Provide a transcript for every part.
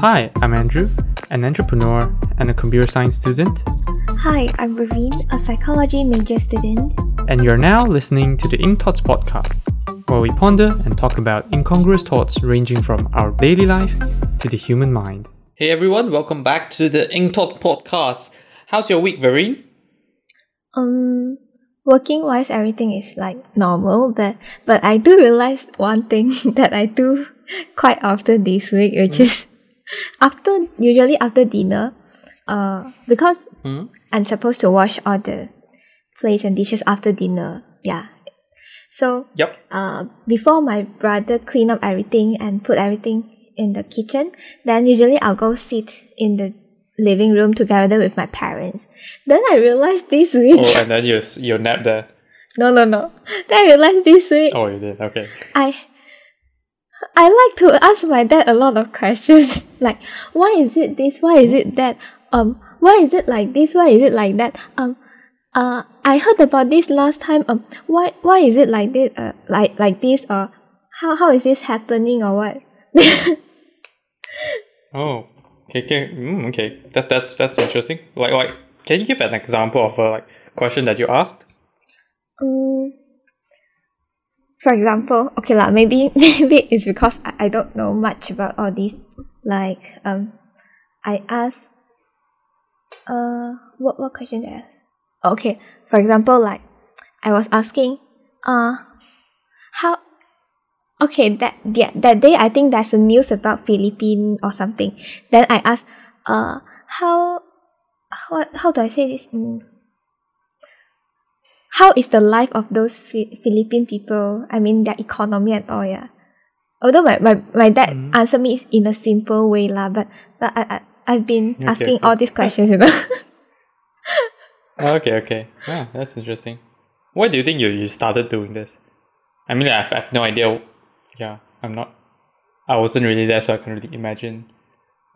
Hi, I'm Andrew, an entrepreneur and a computer science student, Hi, I'm Raveen, a psychology major student. and you're now listening to the Ink Thoughts podcast, where we ponder and talk about incongruous thoughts ranging from our daily life to the human mind. Hey everyone, welcome back to the Ink Talk podcast. How's your week, Vareen? Um, working wise, everything is like normal, but but I do realize one thing that I do quite often this week, which is after usually after dinner, uh, because I'm supposed to wash all the plates and dishes after dinner. Yeah, so Yep. uh, before my brother clean up everything and put everything in the kitchen, then usually I'll go sit in the living room together with my parents. Then I realized this week, Oh, and then you you nap there. no, no, no. Then I realized this week, Oh, you did. Okay. I, I like to ask my dad a lot of questions, like why is it this? Why is it that? Um, why is it like this? Why is it like that? Um, uh, I heard about this last time. Um, why why is it like this? Uh, like like this? Or how how is this happening or what? Oh, okay, okay, mm, okay. That that's that's interesting. Like like, can you give an example of a like question that you asked? Um, for example, okay lah, maybe maybe it's because I, I don't know much about all these. Like um, I asked, uh, what what question did I ask? Okay, for example, like I was asking, uh, how. Okay, that yeah, that day I think there's a news about Philippine or something. Then I asked, uh, how, what how do I say this? Mm, how is the life of those Fi- Philippine people? I mean, their economy and all, yeah. Although my, my, my dad mm-hmm. answered me in a simple way, lah, but, but I, I, I've been Okay, asking okay. all these questions, you know. Okay, okay. Yeah, that's interesting. Why do you think you, you started doing this? I mean, I've, I've no idea. Yeah, I'm not. I wasn't really there, so I can't really imagine.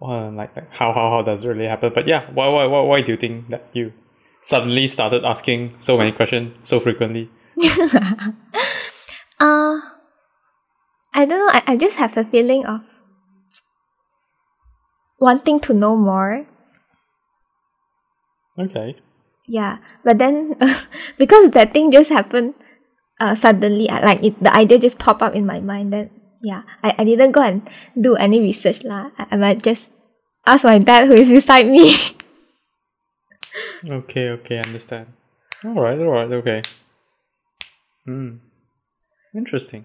Well, like, like how, how how does it really happen? But yeah, why why why why do you think that you suddenly started asking so many questions so frequently? uh, I don't know. I, I just have a feeling of wanting to know more. Okay. Yeah, but then because that thing just happened uh, suddenly, like it, the idea just popped up in my mind. Then yeah, I, I didn't go and do any research lah. I, I might just ask my dad who is beside me. Okay, okay, understand. All right, all right, okay. Hmm. Interesting.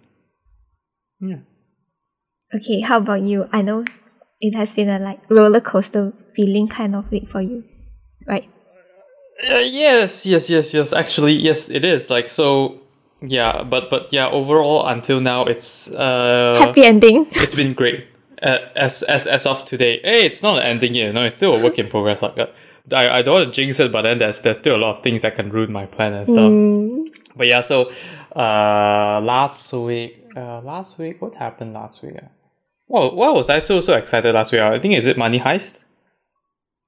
Yeah. okay, how about you? I know it has been a like roller coaster feeling kind of week for you, right? Uh, yes, yes, yes, yes. Actually, yes, it is. Like so. Yeah, but but yeah. Overall, until now, it's uh, Happy ending. it's been great. Uh, as as as of today, hey, it's not an ending yet. No, it's still a work in progress. Like that. I, I don't want to jinx it, but then there's there's still a lot of things that can ruin my plan and stuff. Mm, But yeah, so uh, last week, uh, last week, what happened last week? ah? Well, why was I so so excited last week? ah? I think is it Money Heist.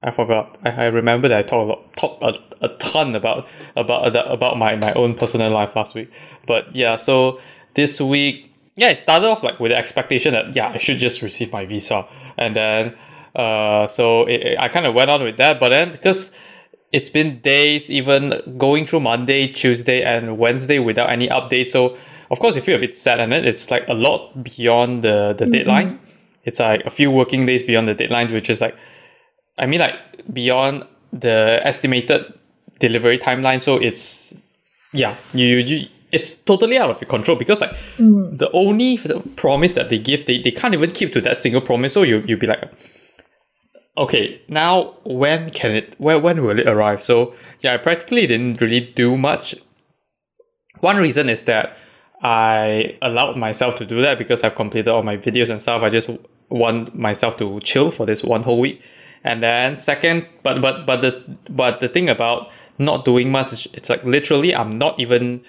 I forgot. I, I remember that I talked a lot, talked a, a ton about about about my, my own personal life last week. But yeah, so this week, yeah, it started off like with the expectation that yeah, I should just receive my visa, and then uh, so it, I kind of went on with that. But then because it's been days, even going through Monday, Tuesday, and Wednesday without any updates. So of course you feel a bit sad, and it. it's like a lot beyond the the deadline. It's like a few working days beyond the deadline, which is like, I mean, like beyond the estimated delivery timeline. So it's yeah, you, you it's totally out of your control because like the only promise that they give, they, they can't even keep to that single promise. So you you'll be like, okay, now when can it when when will it arrive? So yeah, I practically didn't really do much. One reason is that I allowed myself to do that because I've completed all my videos and stuff. I just want myself to chill for this one whole week. And then second, but but but the but the thing about not doing much, it's like literally I'm not even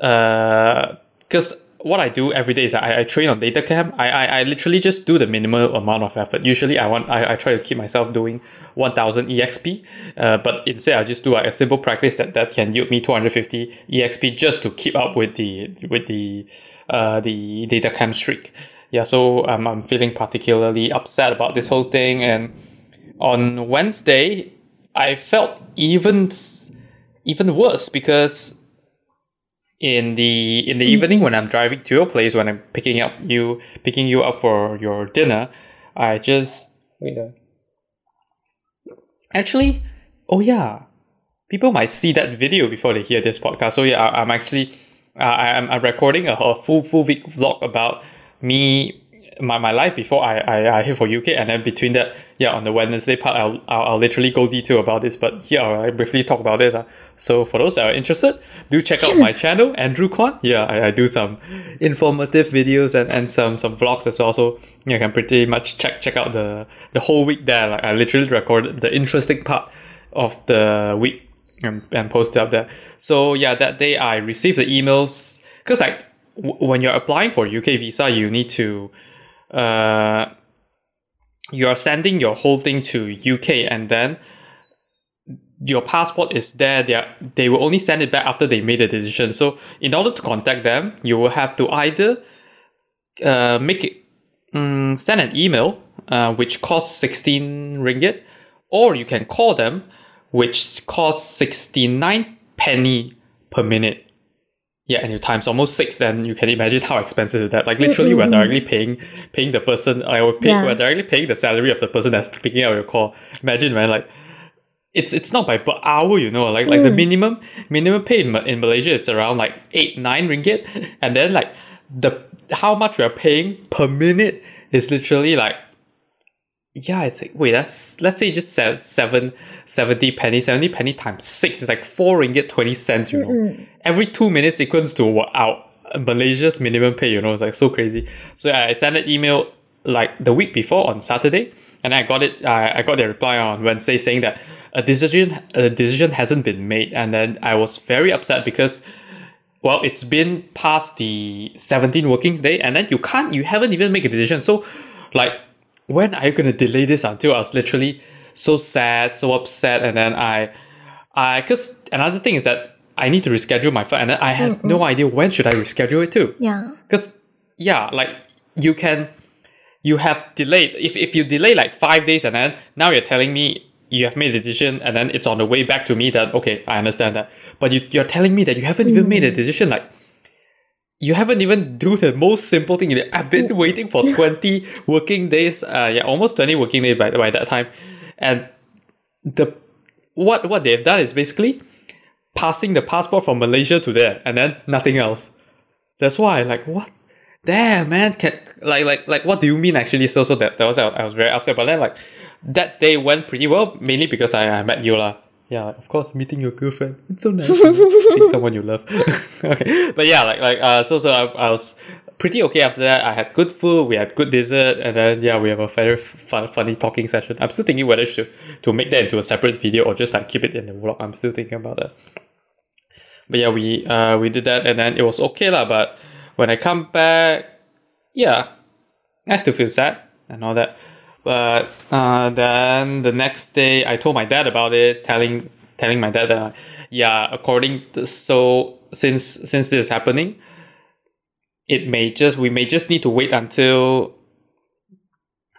uh because what I do every day is I, I train on DataCamp. I, I I literally just do the minimal amount of effort. Usually I want I, I try to keep myself doing one thousand EXP, uh, but instead I just do like a simple practice that, that can yield me two hundred fifty EXP just to keep up with the with the uh the DataCamp streak. yeah, so um, I'm feeling particularly upset about this whole thing. And on Wednesday, I felt even even worse because in the in the evening when I'm driving to your place when I'm picking up you picking you up for your dinner, I just wait. Uh, actually, oh yeah, people might see that video before they hear this podcast. So yeah, I, am actually uh, I'm, I'm recording a, a full full week vlog about me my, my life before I, I, I hit for UK and then between that yeah on the Wednesday part I'll, I'll, I'll literally go detail about this but here I'll briefly talk about it uh. so for those that are interested do check out my channel Andrew Kwan. Yeah I, I do some informative videos and, and some some vlogs as well. So you can pretty much check check out the the whole week there. Like I literally recorded the interesting part of the week and, and posted up there. So yeah that day I received the emails because like when you're applying for UK visa you need to uh, you are sending your whole thing to UK and then your passport is there. They, are, they will only send it back after they made a decision. So in order to contact them you will have to either uh, make it um, send an email uh, which costs 16 ringgit or you can call them which costs 69 penny per minute yeah, and you times almost six, then you can imagine how expensive is that. Like literally, we're directly paying paying the person. I would pay, yeah. we're directly paying the salary of the person that's picking up your call. Imagine, man, like it's it's not by per hour, you know. Like like the mm. minimum minimum pay in, in Malaysia, it's around like eight nine ringgit, and then like the how much we're paying per minute is literally like yeah, it's like wait, that's let's say just seven, 70 penny, 70 penny times six is like four ringgit twenty cents, you know. Mm-mm. Every two minutes it equals to out Malaysia's minimum pay, you know, it's like so crazy. So I sent an email like the week before on Saturday, and I got it. I, I got the reply on Wednesday saying that a decision a decision hasn't been made, and then I was very upset because well, it's been past the 17 working day, and then you can't, you haven't even made a decision. So, like, when are you going to delay this until I was literally so sad, so upset, and then I, I, because another thing is that I need to reschedule my flight, and then I have mm-hmm. no idea when should I reschedule it to. Yeah. Because yeah, like you can, you have delayed. If if you delay like five days, and then now you're telling me you have made a decision, and then it's on the way back to me that okay, I understand that, but you you're telling me that you haven't mm. even made a mm. decision, like you haven't even do the most simple thing. I've been waiting for 20 working days, uh, yeah, almost 20 working days by, by that time. And the what what they've done is basically passing the passport from Malaysia to there and then nothing else. That's why like what damn man can like like like what do you mean actually so so that, that was I was very upset but then like that day went pretty well mainly because I, I met you lah yeah, of course, meeting your girlfriend. It's so nice. meeting someone you love. okay, but yeah, like like uh, so so I, I was pretty okay after that. I had good food, we had good dessert, and then yeah, we have a very fun, funny talking session. I'm still thinking whether to to make that into a separate video or just like keep it in the vlog. I'm still thinking about that. But yeah, we uh we did that, and then it was okay lah. But when I come back, yeah, I still feel sad and all that. But uh, then the next day, I told my dad about it, telling telling my dad that yeah, according to, so since since this is happening, it may just we may just need to wait until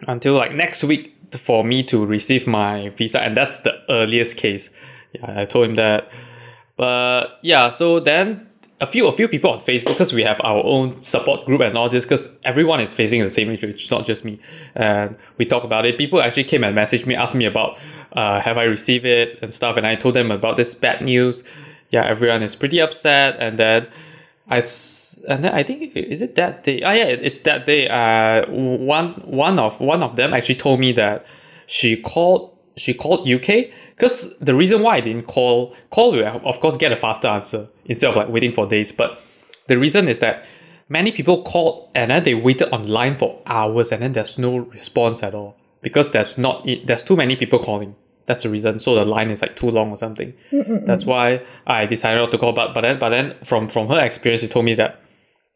until like next week for me to receive my visa, and that's the earliest case. Yeah, I told him that. But yeah, so then a few a few people on Facebook because we have our own support group and all this because everyone is facing the same issue. It's not just me. And we talk about it. People actually came and messaged me, asked me about uh, have I received it and stuff, and I told them about this bad news. Yeah, everyone is pretty upset, and then I and then I think is it that day? Oh yeah, it's that day. Uh, one one of one of them actually told me that she called she called UK because the reason why I didn't call call will of course get a faster answer instead of like waiting for days. But the reason is that many people called and then they waited online for hours and then there's no response at all because there's not there's too many people calling. That's the reason. So the line is like too long or something. That's why I decided not to call. But but then but then from from her experience, she told me that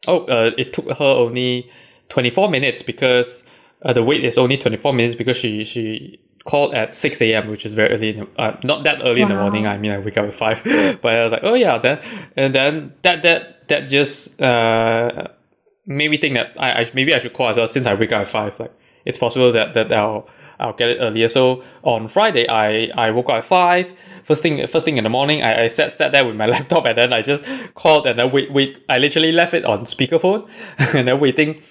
oh uh, it took her only twenty four minutes because uh, the wait is only twenty four minutes because she she called at 6 a.m., which is very early, in the, uh, not that early wow. in the morning. I mean, I wake up at 5. but I was like, oh yeah, then, and then that, that, that just, uh, made me think that I, I maybe I should call as well since I wake up at five. Like it's possible that that I'll I'll get it earlier. So on Friday, I I woke up at five. First thing first thing in the morning, I, I sat sat there with my laptop and then I just called and then wait wait. I literally left it on speakerphone and then waiting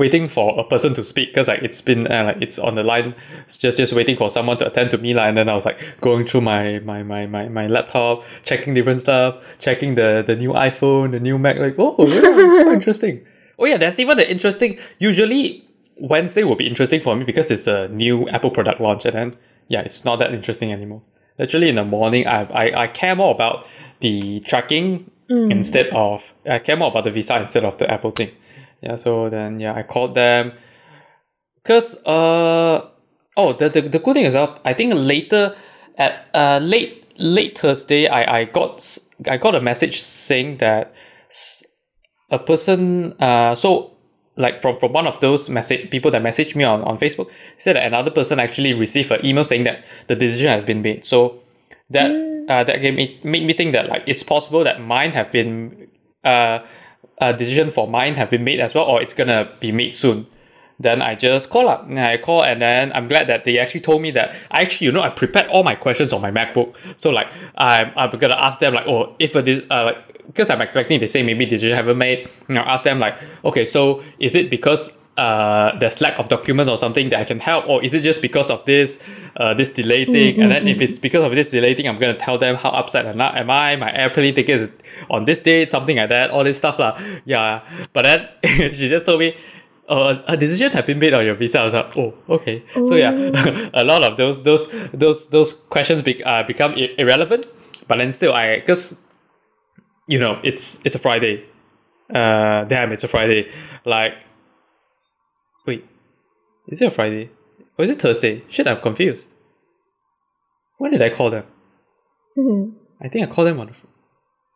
waiting for a person to speak because like it's been uh, like it's on the line it's just just waiting for someone to attend to me like, and then I was like going through my my my my, my laptop checking different stuff checking the the new iPhone the new Mac like oh yeah it's quite interesting. Oh yeah that's even the interesting usually Wednesday will be interesting for me because it's a new Apple product launch and then yeah it's not that interesting anymore. Actually, in the morning I I, I care more about the tracking instead of I care more about the visa instead of the Apple thing yeah so then yeah i called them. Because uh oh the, the the good thing is uh, i think later at uh late late thursday i i got I got a message saying that s- a person uh so like from from one of those message people that messaged me on on facebook said that another person actually received an email saying that the decision has been made. So that uh, that gave me made me think that like it's possible that mine have been uh a decision for mine have been made as well, or it's gonna be made soon. Then I just call up. And I call, and then I'm glad that they actually told me that. Actually, you know, I prepared all my questions on my MacBook. So like, I'm, I'm gonna ask them like, oh, if this uh like, because I'm expecting they say maybe decision haven't made. And I'll ask them like, okay, so is it because uh there's lack of document or something that I can help, or is it just because of this uh this delay thing? And then if it's because of this delay thing, I'm gonna tell them how upset am I, am I my airplane ticket is on this date, something like that, all this stuff lah. Yeah, but then she just told me. Uh, a decision had been made on your visa. I was like, oh, okay. So yeah, a lot of those those those those questions be, uh, become ir- irrelevant. But then still, I because you know it's it's a Friday. Uh, damn, it's a Friday. Like, is it a Friday or is it Thursday? Shit, I'm confused. When did I call them? Mhm. I think I called them on. the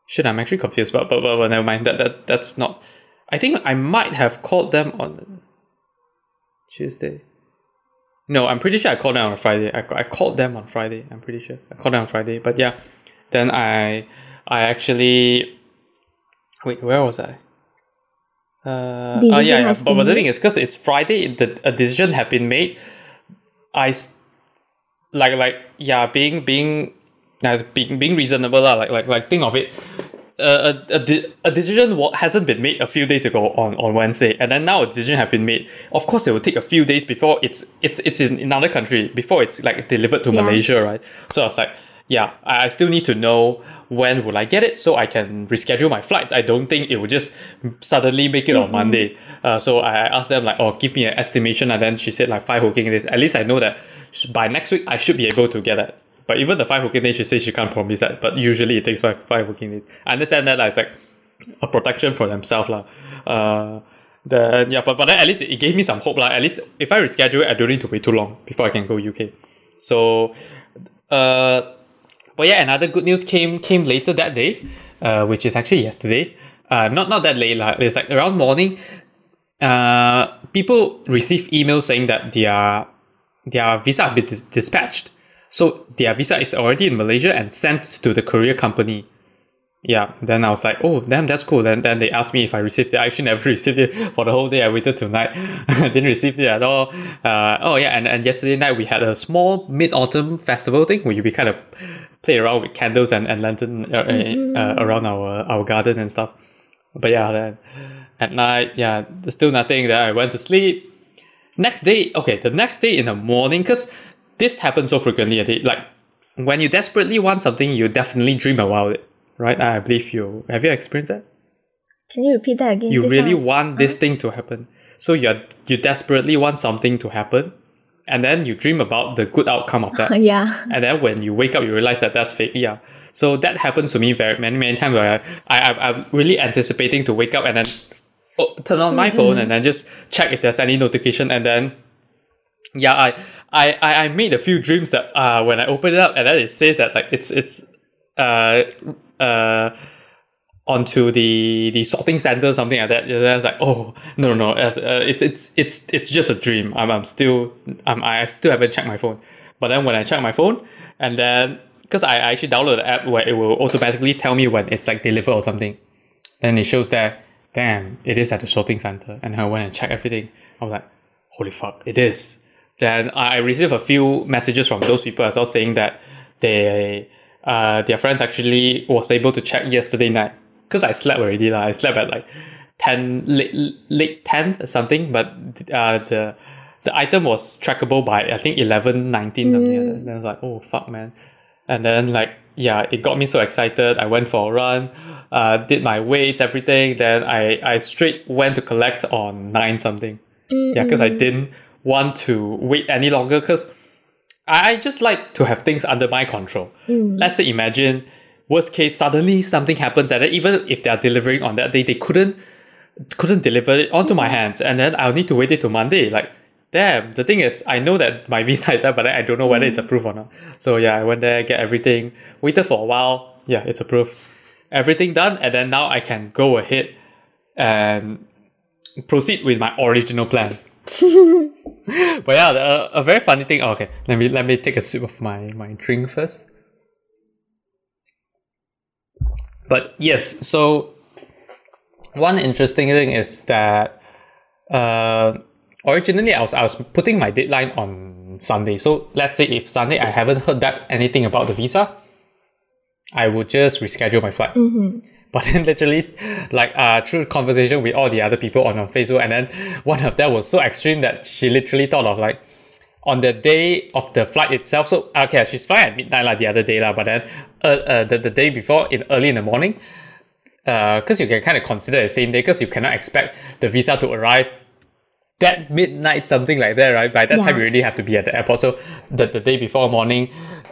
Shit, I'm actually confused. But but but, but never mind. That that that's not. I think I might have called them on Tuesday. No, I'm pretty sure I called them on a Friday. I, I called them on Friday. I'm pretty sure I called them on Friday. But yeah, then I I actually wait. Where was I? Uh, oh yeah, yeah. But, but the thing is, because it's Friday, the a decision have been made. I like like yeah, being being uh, being being reasonable lah. Like like like think of it. Uh, a, a, a decision hasn't been made a few days ago on, on Wednesday, and then now a decision have been made. Of course, it will take a few days before it's it's it's in another country before it's like delivered to Yeah. Malaysia, right? So I was like, yeah, I, I still need to know when will I get it so I can reschedule my flights. I don't think it will just suddenly make it on Monday. Uh, so I asked them like, oh, give me an estimation, and then she said like five working days. At least I know that by next week I should be able to get it. But even the five working days, she says she can't promise that. But usually it takes five five working days. I understand that like, it's like a protection for themselves lah. Uh, the yeah, but but then at least it gave me some hope lah. At least if I reschedule it, I don't need to wait too long before I can go UK. So, uh, but yeah, another good news came came later that day, uh, which is actually yesterday. Uh, not not that late lah. It's like around morning. Uh, people receive emails saying that their their visa have been dis- dispatched. So their visa is already in Malaysia and sent to the courier company. Yeah, then I was like, oh, damn, that's cool. Then then they asked me if I received it. I actually never received it for the whole day. I waited tonight, didn't receive it at all. Uh, oh yeah, and, and yesterday night we had a small mid autumn festival thing where we kind of play around with candles and and lantern uh, uh, around our our garden and stuff. But yeah, then at night, yeah, there's still nothing. Then I went to sleep. Next day, okay, the next day in the morning, because this happens so frequently. Like when you desperately want something, you definitely dream about it, right? I believe you. Have you experienced that? Can you repeat that again? You Just really want this thing to happen, so you you desperately want something to happen, and then you dream about the good outcome of that. yeah. And then when you wake up, you realize that that's fake. Yeah. So that happens to me very many many times where I, I I'm really anticipating to wake up and then oh, turn on my phone and then just check if there's any notification and then yeah I I I I made a few dreams that uh when I open it up and then it says that like it's it's uh uh onto the the sorting center something like that. And I was like, oh no no, as, uh, it's it's it's it's just a dream. I'm I'm still I'm I still haven't checked my phone. But then when I check my phone and then because I, I actually download the app where it will automatically tell me when it's like delivered or something. Then it shows that damn, it is at the shopping center. And I went and checked everything. I was like, holy fuck, it is. Then I received a few messages from those people as well saying that they uh, their friends actually was able to check yesterday night because I slept already. La. I slept at like 10, late, late 10 or something, but uh, the the item was trackable by I think 11, 19, something like that. And I was like, oh, fuck, man. And then like, yeah, it got me so excited. I went for a run, uh, did my weights, everything. Then I, I straight went to collect on 9 something. Yeah, because I didn't want to wait any longer because I just like to have things under my control. Mm. Let's say imagine worst case suddenly something happens and then even if they are delivering on that day, they couldn't couldn't deliver it onto my mm. hands and then I'll need to wait it to Monday. Like damn, the thing is I know that my visa is there, but I don't know whether it's mm. approved or not. So yeah, I went there, get everything, waited for a while. Yeah, it's approved. Everything done, and then now I can go ahead and proceed with my original plan. But yeah, a very funny thing. oh, okay, let me let me take a sip of my my drink first. But yes, so one interesting thing is that uh, originally I was I was putting my deadline on Sunday. So let's say if Sunday I haven't heard back anything about the visa, I would just reschedule my flight. But then literally, like uh, through conversation with all the other people on, Facebook, and then one of them was so extreme that she literally thought of like on the day of the flight itself. So okay, she's flying at midnight like the other day lah. But then uh, uh, the, the day before in early in the morning, because you can kind of consider the same day because you cannot expect the visa to arrive that midnight something like that right? By that time you really have to be at the airport. So the, the day before morning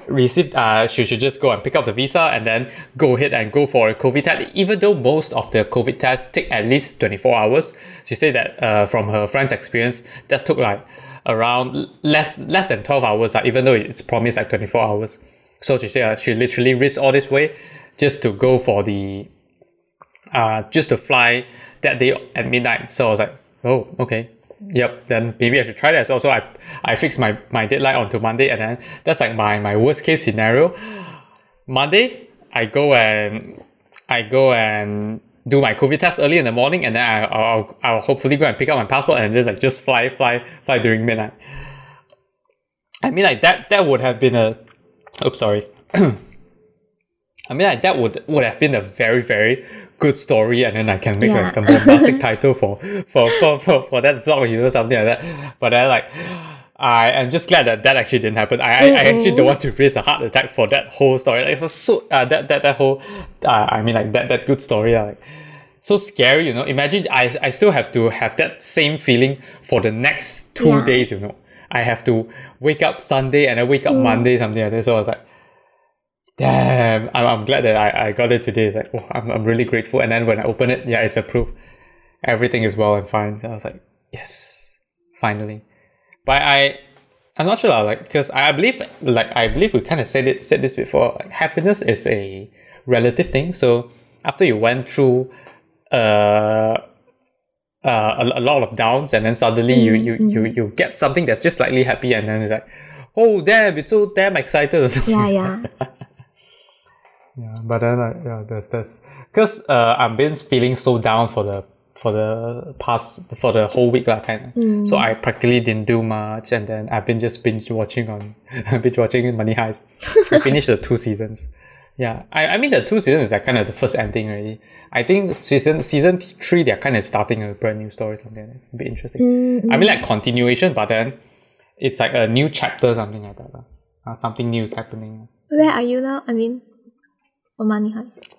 received uh she should just go and pick up the visa and then go ahead and go for a covid test. Even though most of the covid tests take at least 24 hours she said that uh, from her friend's experience that took like around less less than 12 hours uh, even though it's promised like 24 hours. So she said uh, she literally risked all this way just to go for the uh, just to fly that day at midnight. So I was like, oh, okay. Yep, then maybe I should try that as well. So I, I fixed my, my deadline onto Monday and then that's like my, my worst case scenario. Monday, I go and I go and do my COVID test early in the morning and then I, I'll, I'll hopefully go and pick up my passport and just like just fly, fly, fly during midnight. I mean like that that would have been a oops sorry. I mean, like, that would would have been a very very good story, and then I can make Yeah. like some bombastic title for for, for for for that vlog, you know, something like that. But then, like, I am just glad that that actually didn't happen. I, I, I actually don't want to raise a heart attack for that whole story. Like, it's a so uh, that that that whole, uh, I mean, like that that good story, like so scary, you know. Imagine I I still have to have that same feeling for the next two Yeah. days, you know. I have to wake up Sunday and I wake up Monday, something like that. So I was like damn, I'm, I'm glad that I, I got it today. It's like, oh, I'm, I'm really grateful. And then when I open it, yeah, it's approved. Everything is well and fine. I was like, yes, finally. But I, I'm not sure, like, because I believe, like, I believe we kind of said it, said this before. Like, happiness is a relative thing. So after you went through, uh, uh, a, a lot of downs, and then suddenly you, you, you, you get something that's just slightly happy, and then it's like, oh, damn, it's so damn excited. Yeah, yeah. Yeah, but then like yeah, there's this because uh, I've been feeling so down for the for the past for the whole week like kind of. So I practically didn't do much, and then I've been just binge watching on binge watching Money Heist. I finished the two seasons. Yeah, I, I mean the two seasons like kind of the first ending already. I think season season three they're kind of starting a brand new story something like that. It'd be interesting. I mean like continuation, but then it's like a new chapter something like that. Uh, something new is happening. Where are you now? I mean, Heist.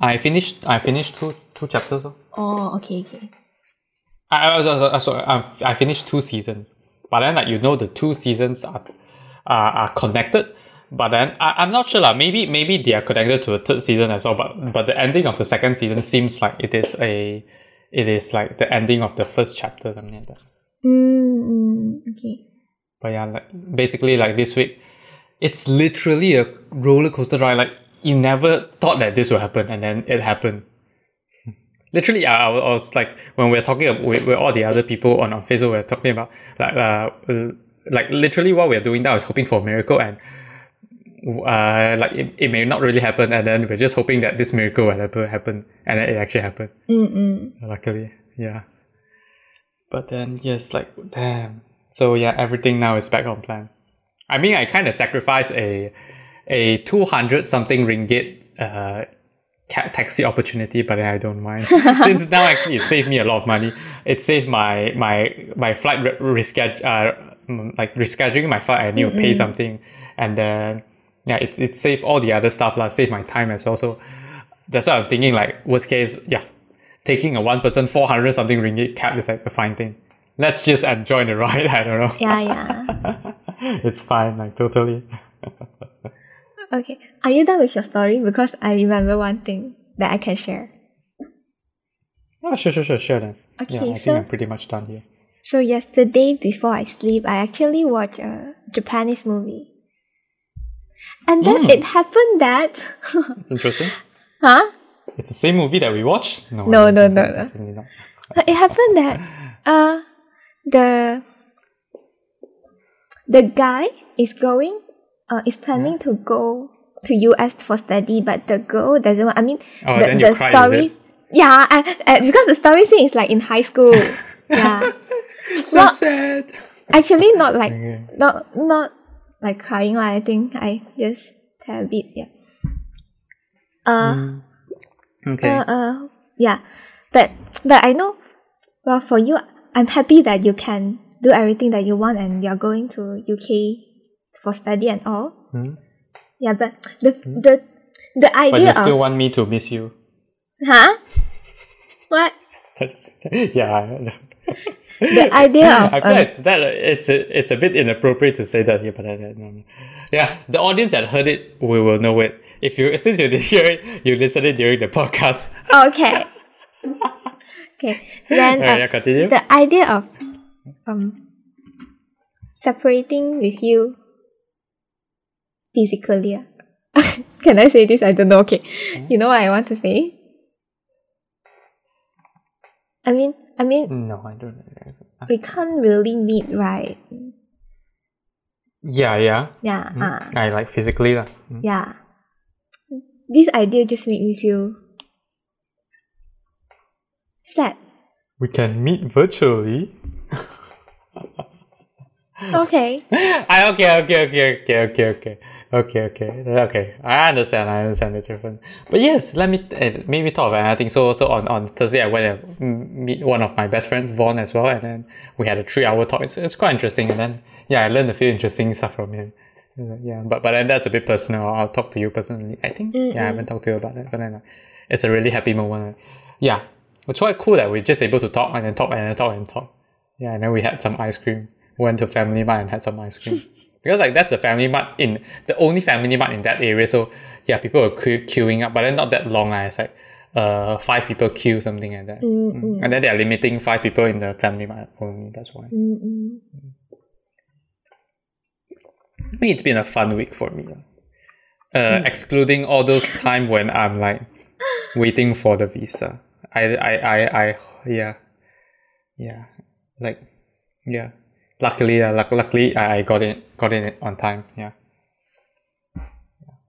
I finished. I finished two two chapters. oh. Okay, okay. I, I I I sorry, um, I finished two seasons, but then like you know the two seasons are are, are connected. But then I, I'm not sure lah. Maybe maybe they are connected to a third season as well. But but the ending of the second season seems like it is a it is like the ending of the first chapter something like that. Mm, mm, okay. But yeah, like basically like this week, it's literally a roller coaster ride. Like you never thought that this would happen, and then it happened. literally, I, I was- like when we are talking with, with all the other people on, on Facebook, we are talking about like uh, like literally what we are doing now is hoping for a miracle, and uh, like it, it may not really happen, and then we're just hoping that this miracle will happen, happen and then it actually happened. Mm-mm. Luckily, yeah. But then, yes, like damn. So yeah, everything now is back on plan. I mean, I kind of sacrificed a a two hundred something ringgit uh taxi opportunity, but I don't mind since now actually it saved me a lot of money. It saved my my my flight re- reschedule uh like rescheduling my flight. I need to pay something, and then yeah, it it saved all the other stuff lah. Save my time as well. So that's why I'm thinking like worst case, yeah, taking a one person four hundred something ringgit cab is like a fine thing. Let's just enjoy the ride. I don't know. Yeah, yeah. It's fine, like totally. Okay. Are you done with your story? Because I remember one thing that I can share. Oh, sure, sure, sure, sure then. Okay, yeah, I think I'm pretty much done here. So yesterday before I sleep, I actually watched a Japanese movie. And then Mm. it happened that It's interesting. huh? It's the same movie that we watched. No, No, no, no, so, no. Definitely not. It happened that uh the the guy is going uh is planning to go to US for study, but the girl doesn't want I mean Oh, the, the is story yeah, I, I, because the story scene is like in high school. yeah. So Not- sad. Actually not like Okay. not not like crying. I think I just had a bit, yeah. Uh Okay. uh, uh yeah. But but I know well for you I'm happy that you can do everything that you want and you're going to UK for study and all. Hmm. Yeah, but the the the idea. but you still of want me to miss you. huh? What? yeah. The idea of I feel um, it's that it's a, it's a bit inappropriate to say that here, but I know. Yeah, the audience that heard it, we will know it. If you since you did hear it, you listened it during the podcast. okay. okay. Then uh, yeah, the idea of um separating with you physically. ah. Can I say this? I don't know. Okay. You know what I want to say? I mean I mean no, I don't. know. we can't really meet, right? Yeah, yeah. Yeah. ah, I like physically lah. Mm. yeah. This idea just made me feel sad. We can meet virtually. Okay. I okay, okay, okay, okay, okay, okay, okay, okay, okay. I understand. I understand the difference. But yes, let me uh, maybe talk about another thing. So, so on, on Thursday, I went to meet one of my best friends, Vaughn, as well, and then we had a three-hour talk. It's, it's quite interesting, and then yeah, I learned a few interesting stuff from him. Yeah, but but then that's a bit personal. I'll talk to you personally. I think yeah, I haven't talked to you about it, but then uh, it's a really happy moment. Yeah, it's quite cool that we're just able to talk and then talk and then talk and talk. Yeah, and then we had some ice cream. Went to Family Mart and had some ice cream. because like that's a Family Mart in the only Family Mart in that area. So yeah, people were que- queuing up, but then not that long. lah. It's like uh five people queue something like that. Mm. And then they are limiting five people in the Family Mart only. That's why. Mm-mm. I mean, it's been a fun week for me. lah. Uh, excluding all those time when I'm like waiting for the visa. I, I, I, I, yeah, yeah, like, yeah. Luckily, uh, luck, luckily, I, I got it, got it on time. Yeah.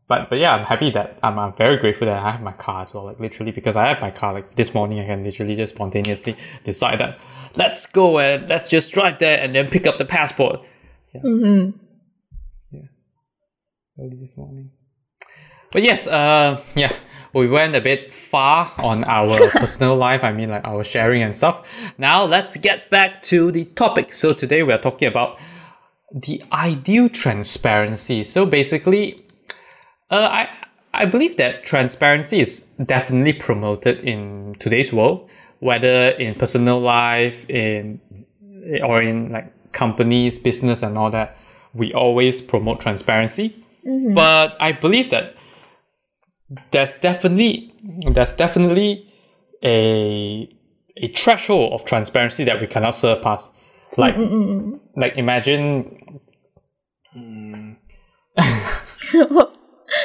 But but yeah, I'm happy that I'm, I'm very grateful that I have my car as well. Like literally, because I have my car. Like this morning, I can literally just spontaneously decide that let's go and let's just drive there and then pick up the passport. Mm-hmm. early this morning. But yes, uh, yeah, we went a bit far on our personal life. I mean, like our sharing and stuff. Now let's get back to the topic. So today we are talking about the ideal transparency. So basically, uh, I I believe that transparency is definitely promoted in today's world, whether in personal life, in or in like companies, business, and all that. We always promote transparency, but I believe that there's definitely there's definitely a a threshold of transparency that we cannot surpass. Like like imagine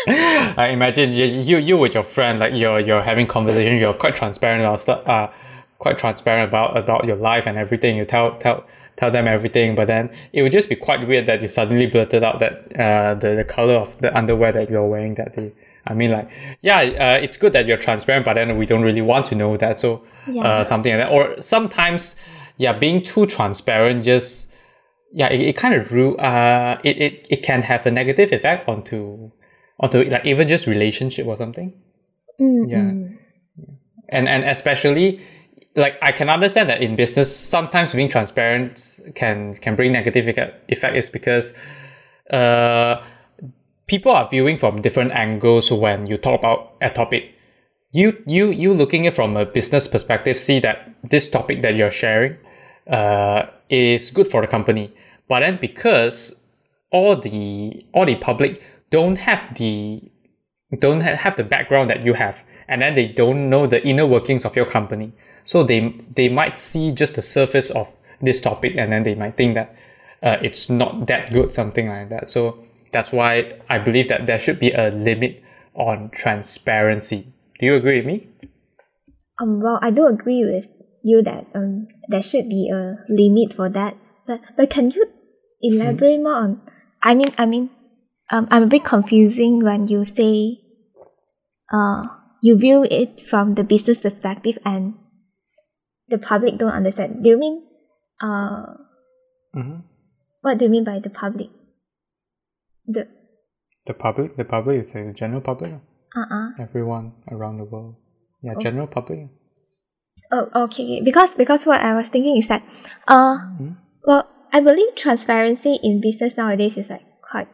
I imagine you, you you with your friend like you're you're having conversation you're quite transparent about stuff uh quite transparent about about your life and everything you tell tell tell them everything, but then it would just be quite weird that you suddenly blurted out that uh, the the color of the underwear that you're wearing that day. I mean, like, yeah, uh, it's good that you're transparent, but then we don't really want to know that. So, Yeah. uh, something like that. Or sometimes, yeah, being too transparent just, yeah, it, it kind of ru- uh, it, it, it can have a negative effect onto, onto like even just relationship or something. Yeah. And, and especially, like, I can understand that in business, sometimes being transparent can, can bring negative effect is because, uh, people are viewing from different angles when you talk about a topic. You you you looking it from a business perspective, see that this topic that you're sharing uh, is good for the company. But then because all the all the public don't have the don't have the background that you have, and then they don't know the inner workings of your company. So they they might see just the surface of this topic, and then they might think that uh, it's not that good, something like that. So that's why I believe that there should be a limit on transparency. Do you agree with me? Um, well, I do agree with you that um there should be a limit for that. But but can you elaborate more on? I mean, I mean, um, I'm a bit confusing when you say, uh, you view it from the business perspective and the public don't understand. Do you mean, uh, Mhm. what do you mean by the public? The The public, the public is like the general public, uh uh everyone around the world. Yeah, general public. Oh, okay. Because because what I was thinking is that, uh, well, I believe transparency in business nowadays is like quite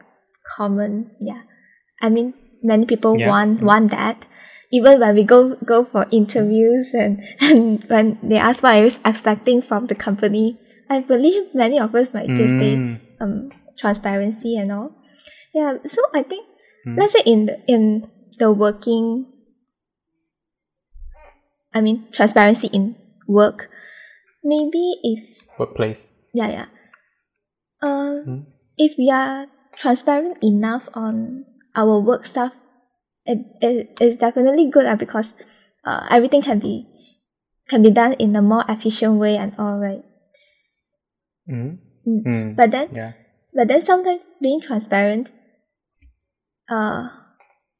common. Yeah, I mean, many people Yeah. want want that. Even when we go go for interviews and and when they ask what I was expecting from the company, I believe many of us might just say Mm. um transparency and all. Yeah. So I think let's say in the in the working I mean transparency in work. Maybe if Workplace. yeah yeah. Uh, if we are transparent enough on our work stuff, it, it is definitely good uh, because uh, everything can be can be done in a more efficient way and all right. Mm. Mm. Mm. But then Yeah. but then sometimes being transparent uh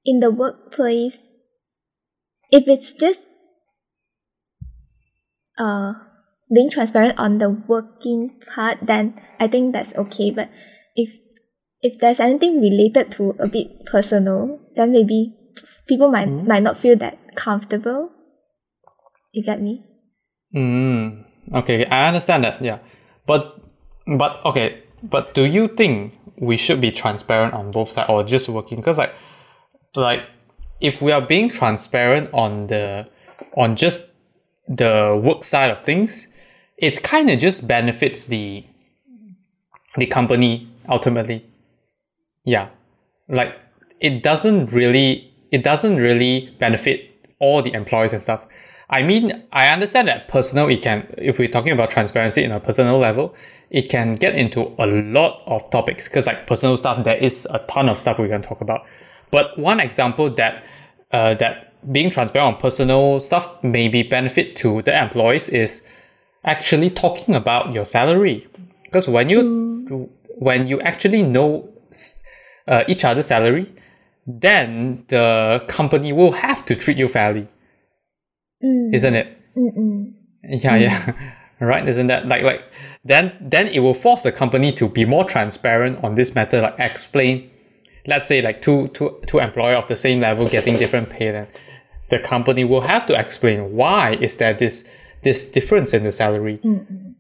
in the workplace if it's just uh being transparent on the working part then I think that's okay but if if there's anything related to a bit personal then maybe people might might not feel that comfortable you get me Mm. Okay, I understand that. Yeah, but but okay, but do you think we should be transparent on both sides or just working? Because like like if we are being transparent on the on just the work side of things, it kind of just benefits the the company ultimately. Yeah, like it doesn't really it doesn't really benefit all the employees and stuff. I mean, I understand that personal, it can, if we're talking about transparency in a personal level, it can get into a lot of topics because like personal stuff, there is a ton of stuff we can talk about. But one example that, uh, that being transparent on personal stuff may be benefit to the employees is actually talking about your salary. Because when you, when you actually know uh, each other's salary, then the company will have to treat you fairly mm, isn't it? mm-mm. Yeah, yeah. right, isn't that like like then then it will force the company to be more transparent on this matter, like explain. Let's say like two two two employee of the same level getting different pay, then the company will have to explain why is there this this difference in the salary,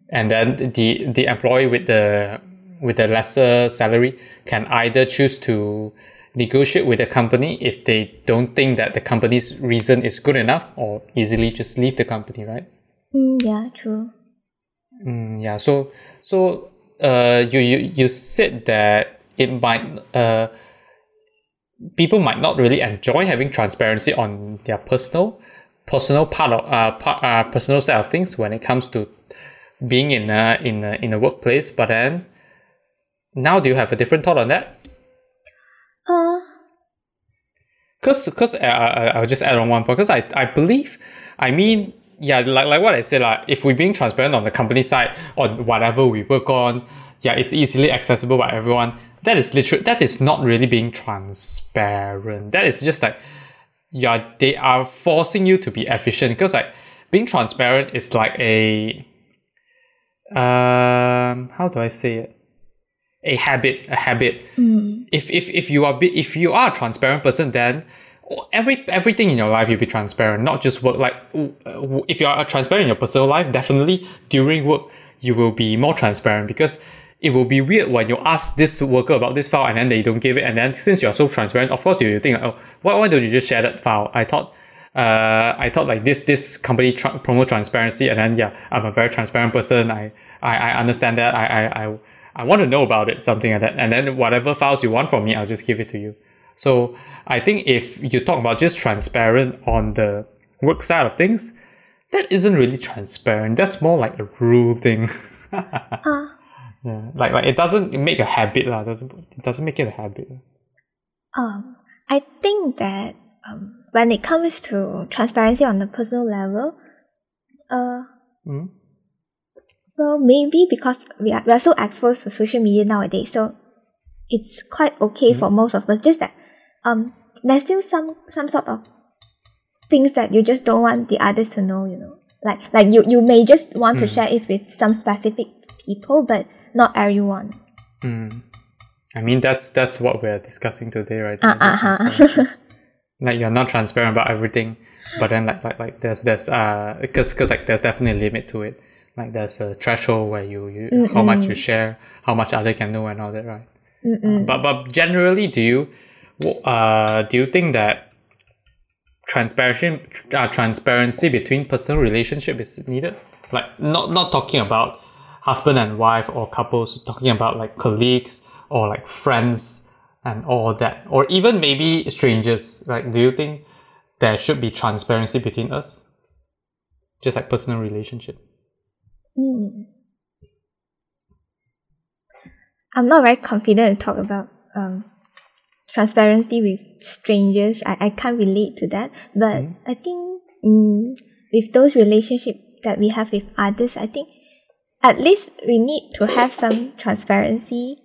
and then the the employee with the with the lesser salary can either choose to negotiate with the company if they don't think that the company's reason is good enough or easily just leave the company right? Mm, yeah true. Mm, yeah so so uh you, you you said that it might uh people might not really enjoy having transparency on their personal personal part of uh, part, uh personal side of things when it comes to being in a in a in a workplace but then now do you have a different thought on that uh Cause, cause uh, I- I'll just add on one point. Cause I, I believe, I mean, yeah, like like what I said, like if we're being transparent on the company side or whatever we work on, yeah, it's easily accessible by everyone. That is literally that is not really being transparent. That is just like yeah, they are forcing you to be efficient because like being transparent is like a um how do I say it? A habit, a habit. If if if you are if you are a transparent person, then every everything in your life you'll be transparent, not just work. Like if you are transparent in your personal life, definitely during work you will be more transparent because it will be weird when you ask this worker about this file and then they don't give it, and then since you're so transparent, of course you think, oh, why, why don't you just share that file? I thought. Uh, I thought like this this company promote transparency and then yeah I'm a very transparent person I I, I understand that I, I I I want to know about it something like that and then whatever files you want from me I'll just give it to you so I think if you talk about just transparent on the work side of things, that isn't really transparent. That's more like a rule thing. Uh, yeah, like like it doesn't make a habit lah. Doesn't it doesn't make it a habit. um, I think that um, when it comes to transparency on the personal level, uh, Mm. well, maybe because we are, we are so exposed to social media nowadays, so it's quite okay for most of us. Just that um, there's still some some sort of things that you just don't want the others to know. You know, like like you you may just want to share it with some specific people, but not everyone. Mm. I mean that's that's what we're discussing today, right? Uh uh like you're not transparent about everything, but then like like like there's there's uh because because like there's definitely a limit to it. Like there's a threshold where you you how much you share, how much other can know, and all that, right? Uh, but but generally, do you uh do you think that transparency uh, transparency between personal relationship is needed? Like not not talking about husband and wife or couples, talking about like colleagues or like friends and all that, or even maybe strangers. Like, do you think there should be transparency between us? Just like personal relationship. Mm. I'm not very confident to talk about um, transparency with strangers. I, I can't relate to that. But I think mm, with those relationships that we have with others, I think at least we need to have some transparency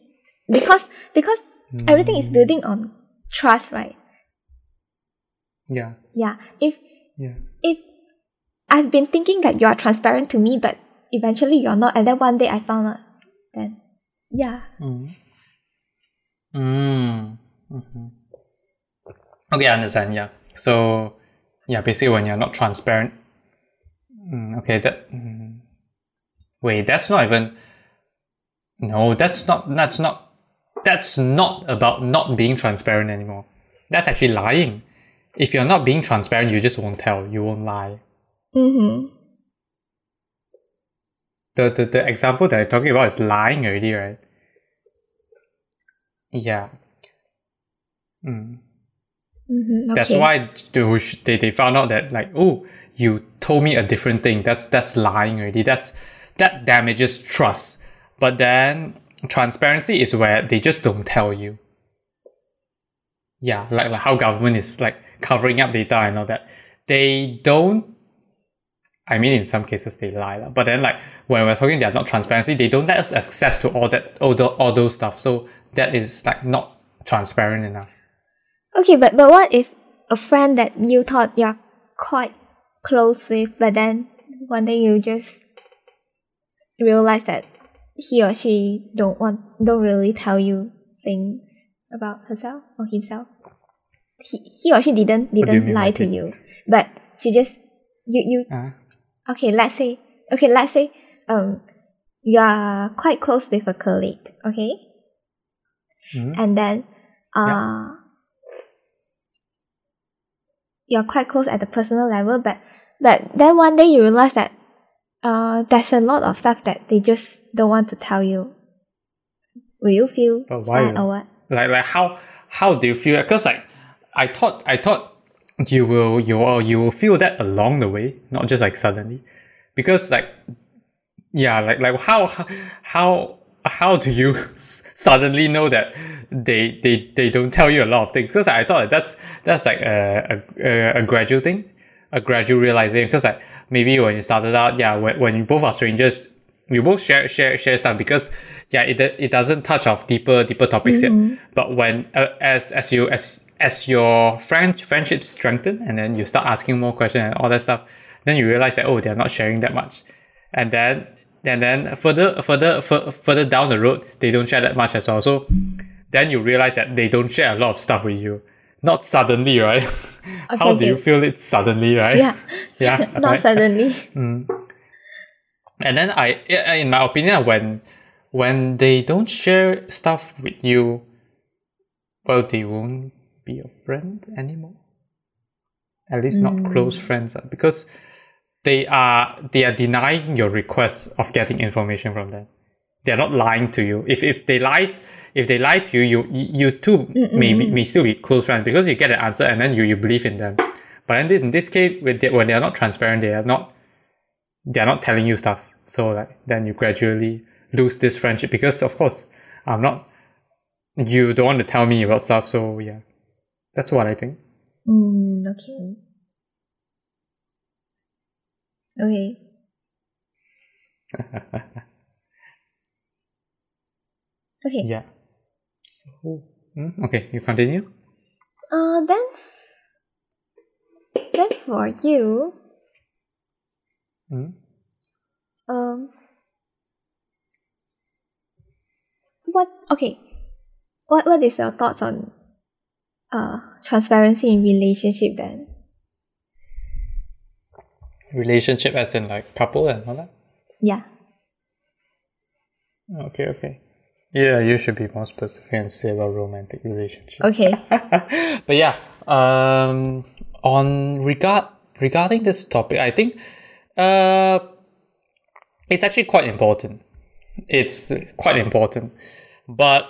because because everything is building on trust, right? Yeah. Yeah. If Yeah. if I've been thinking that you are transparent to me, but eventually you're not, and then one day I found out, then yeah. Mm. Mm. hmm Okay, I understand. Yeah. So, yeah, basically, when you're not transparent. Mm, okay, that. Mm, wait, that's not even. No, that's not. That's not. That's not about not being transparent anymore. That's actually lying. If you're not being transparent, you just won't tell. You won't lie. Mm-hmm. The, the the example that I'm talking about is lying already, right? Yeah. Mm. Mm-hmm. That's why they, they they found out that like oh you told me a different thing. That's that's lying already. That's that damages trust. But then transparency is where they just don't tell you. Yeah, like like how government is like covering up data and all that. They don't. I mean, in some cases they lie, but then like when we're talking, they're not transparency. They don't let us access to all that all, the, all those stuff. So that is like not transparent enough. Okay, but but what if a friend that you thought you're quite close with, but then one day you just realize that he or she don't want don't really tell you things about herself or himself. He, he or she didn't didn't lie to you, but she just you you Uh, okay. Let's say okay. Let's say um you are quite close with a colleague. Okay, mhm. and then uh you're quite close at the personal level but but then one day you realize that uh there's a lot of stuff that they just don't want to tell you. Will you feel But why sad or what? Like like how how do you feel? Because like i thought i thought you will you will you will feel that along the way not just like suddenly. Because like yeah like like how how how do you suddenly know that they they they don't tell you a lot of things? Because i thought that's that's like a, a, a gradual thing a gradual realization because like maybe when you started out, yeah, when, when you both are strangers, you both share share share stuff because yeah, it it doesn't touch off deeper deeper topics Mm-hmm. yet. But when uh, as as you as as your friend friendships strengthen and then you start asking more questions and all that stuff, then you realize that oh they're not sharing that much, and then and then further further fur- further down the road they don't share that much as well. So then you realize that they don't share a lot of stuff with you. Not suddenly, right? How do okay. you feel it suddenly, right? Yeah. Yeah. Not right? suddenly. And then I, in my opinion, when when they don't share stuff with you, well, they won't be your friend anymore. At least not close friends, ah, because they are they are denying your request of getting information from them. They are not lying to you. If if they lie, if they lie to you, you you too may be, may still be close friends because you get an answer and then you you believe in them. But in this, in this case, when they, when they are not transparent, they are not they're not telling you stuff. So like then you gradually lose this friendship because of course I'm not you don't want to tell me about stuff. So yeah, that's what I think. Mm, okay. Okay. Okay. Yeah. So hmm, okay, you continue. Uh, then, then for you, Hmm? um, what? Okay, what what is your thoughts on uh transparency in relationship then? Relationship as in like couple and all that. Yeah. Okay, okay. Yeah, you should be more specific and say about romantic relationship. Okay. but yeah, um, on regard regarding this topic, I think uh, it's actually quite important. It's quite important, but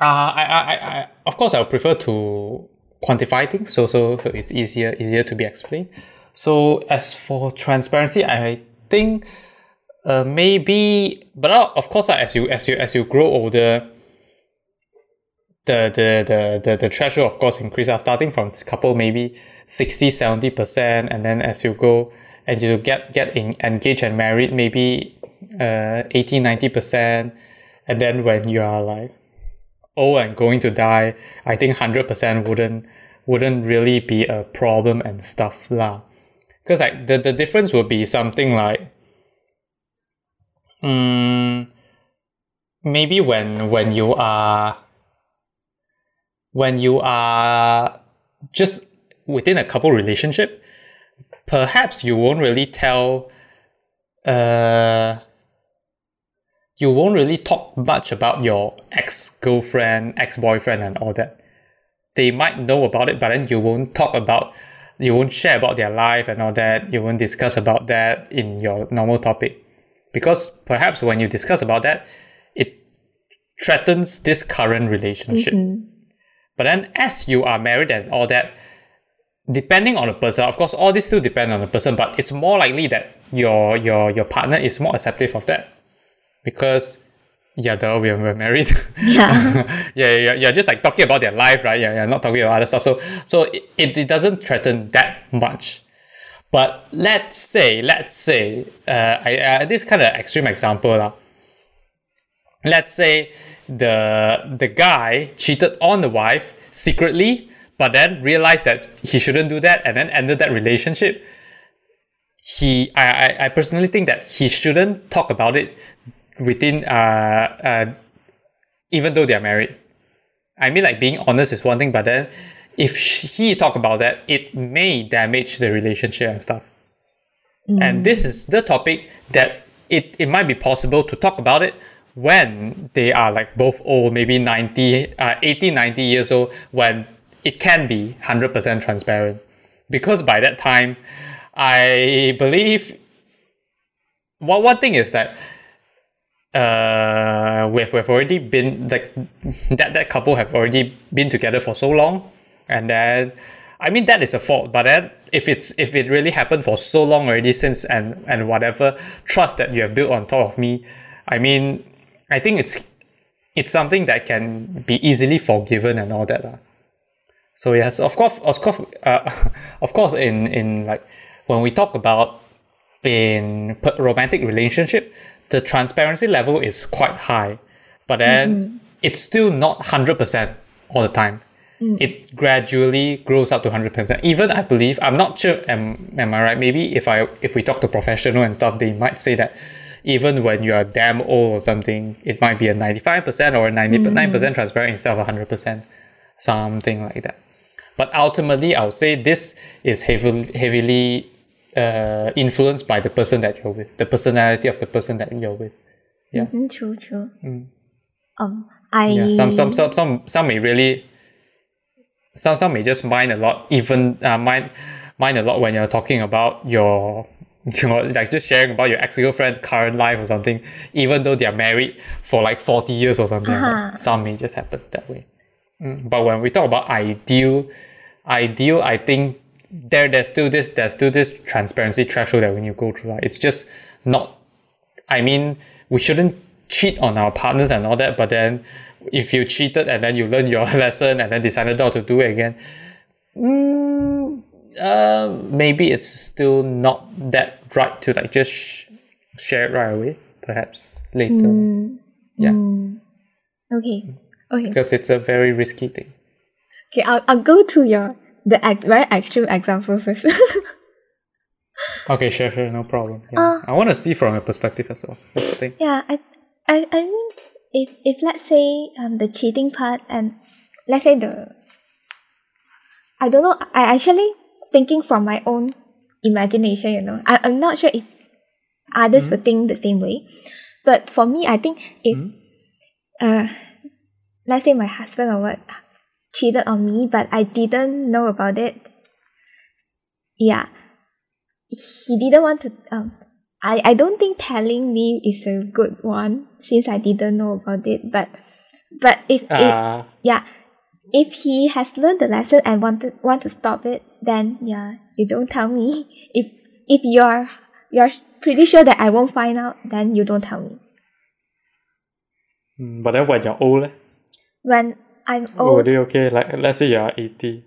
uh, I, I, I, of course, I would prefer to quantify things, so so so it's easier easier to be explained. So as for transparency, I think uh, maybe, but of course, uh, as you as you as you grow older, the the the the, the threshold of course increase. Uh, starting from this couple maybe 60 70 percent and then as you go and you get get in, engaged and married maybe uh 80 90 percent and then when you are like old and going to die i think 100 percent wouldn't wouldn't really be a problem and stuff lah. Because like the, the difference would be something like mm, maybe when when you are when you are just within a couple relationship, perhaps you won't really tell, uh, you won't really talk much about your ex girlfriend, ex boyfriend, and all that. They might know about it, but then you won't talk about, you won't share about their life and all that. You won't discuss about that in your normal topic. Because perhaps when you discuss about that, it threatens this current relationship. Mm-hmm. But then as you are married and all that, depending on the person, of course, all this still depend on the person, but it's more likely that your your your partner is more acceptive of that. Because yeah, though we're, we're married. Yeah. yeah, yeah, yeah, You're just like talking about their life, right? Yeah, yeah, not talking about other stuff. So so it, it doesn't threaten that much. But let's say, let's say, uh, I, uh, this kind of extreme example, lah. let's say the the guy cheated on the wife secretly, but then realized that he shouldn't do that, and then ended that relationship. He, I, I, I personally think that he shouldn't talk about it within, uh, uh, even though they are married. I mean, like being honest is one thing, but then if he talk about that, it may damage the relationship and stuff. And this is the topic that it, it might be possible to talk about it when they are like both old, maybe 90, uh, 80, 90 years old, when it can be 100% transparent. Because by that time, I believe one, one thing is that uh, we've, we've already been like that that couple have already been together for so long and then I mean that is a fault but then if it's if it really happened for so long already since and and whatever trust that you have built on top of me I mean I think it's it's something that can be easily forgiven and all that lah. So yes, of course, of course, uh, of course, in in like when we talk about in romantic relationship, the transparency level is quite high, but then it's still not hundred percent all the time. It gradually grows up to hundred percent. Even I believe, I'm not sure. Am am I right? Maybe if I if we talk to professional and stuff, they might say that even when you are damn old or something, it might be a ninety five percent or a ninety nine percent transparent instead of hundred percent, something like that. But ultimately, I would say this is heavily heavily uh, influenced by the person that you're with, the personality of the person that you're with. Yeah. Mm, true, true. Um, I Yeah, some some some some some may really some some may just mind a lot, even uh, mind mind a lot when you're talking about your you know like just sharing about your ex girlfriend's current life or something, even though they are married for like forty years or something. Uh-huh. Some may just happen that way. Mm, But when we talk about ideal, ideal, I think there there's still this there's still this transparency threshold that we need to go through. Like, it's just not I mean, we shouldn't cheat on our partners and all that, but then if you cheated and then you learn your lesson and then decided not to do it again, mm, uh, maybe it's still not that right to like just sh- share it right away, perhaps later. Yeah, okay, okay, because it's a very risky thing. okay. I'll I'll go to your the very extreme example first. Okay, sure, sure, no problem. Yeah. I want to see from your perspective as well. That's the thing. yeah, I I I mean, if if let's say um the cheating part and let's say the I don't know. I actually thinking from my own imagination. You know, I I'm not sure if others would think the same way, but for me, I think if uh let's say my husband or what cheated on me, but I didn't know about it. Yeah, he didn't want to. Um, I I don't think telling me is a good one since I didn't know about it. But but if it, Uh, yeah, if he has learned the lesson and wanted want to stop it, then yeah, you don't tell me. If if you're you're pretty sure that I won't find out, then you don't tell me. mm, but then when you're old, eh, When I'm oh, old, they okay? Like let's say you're 80.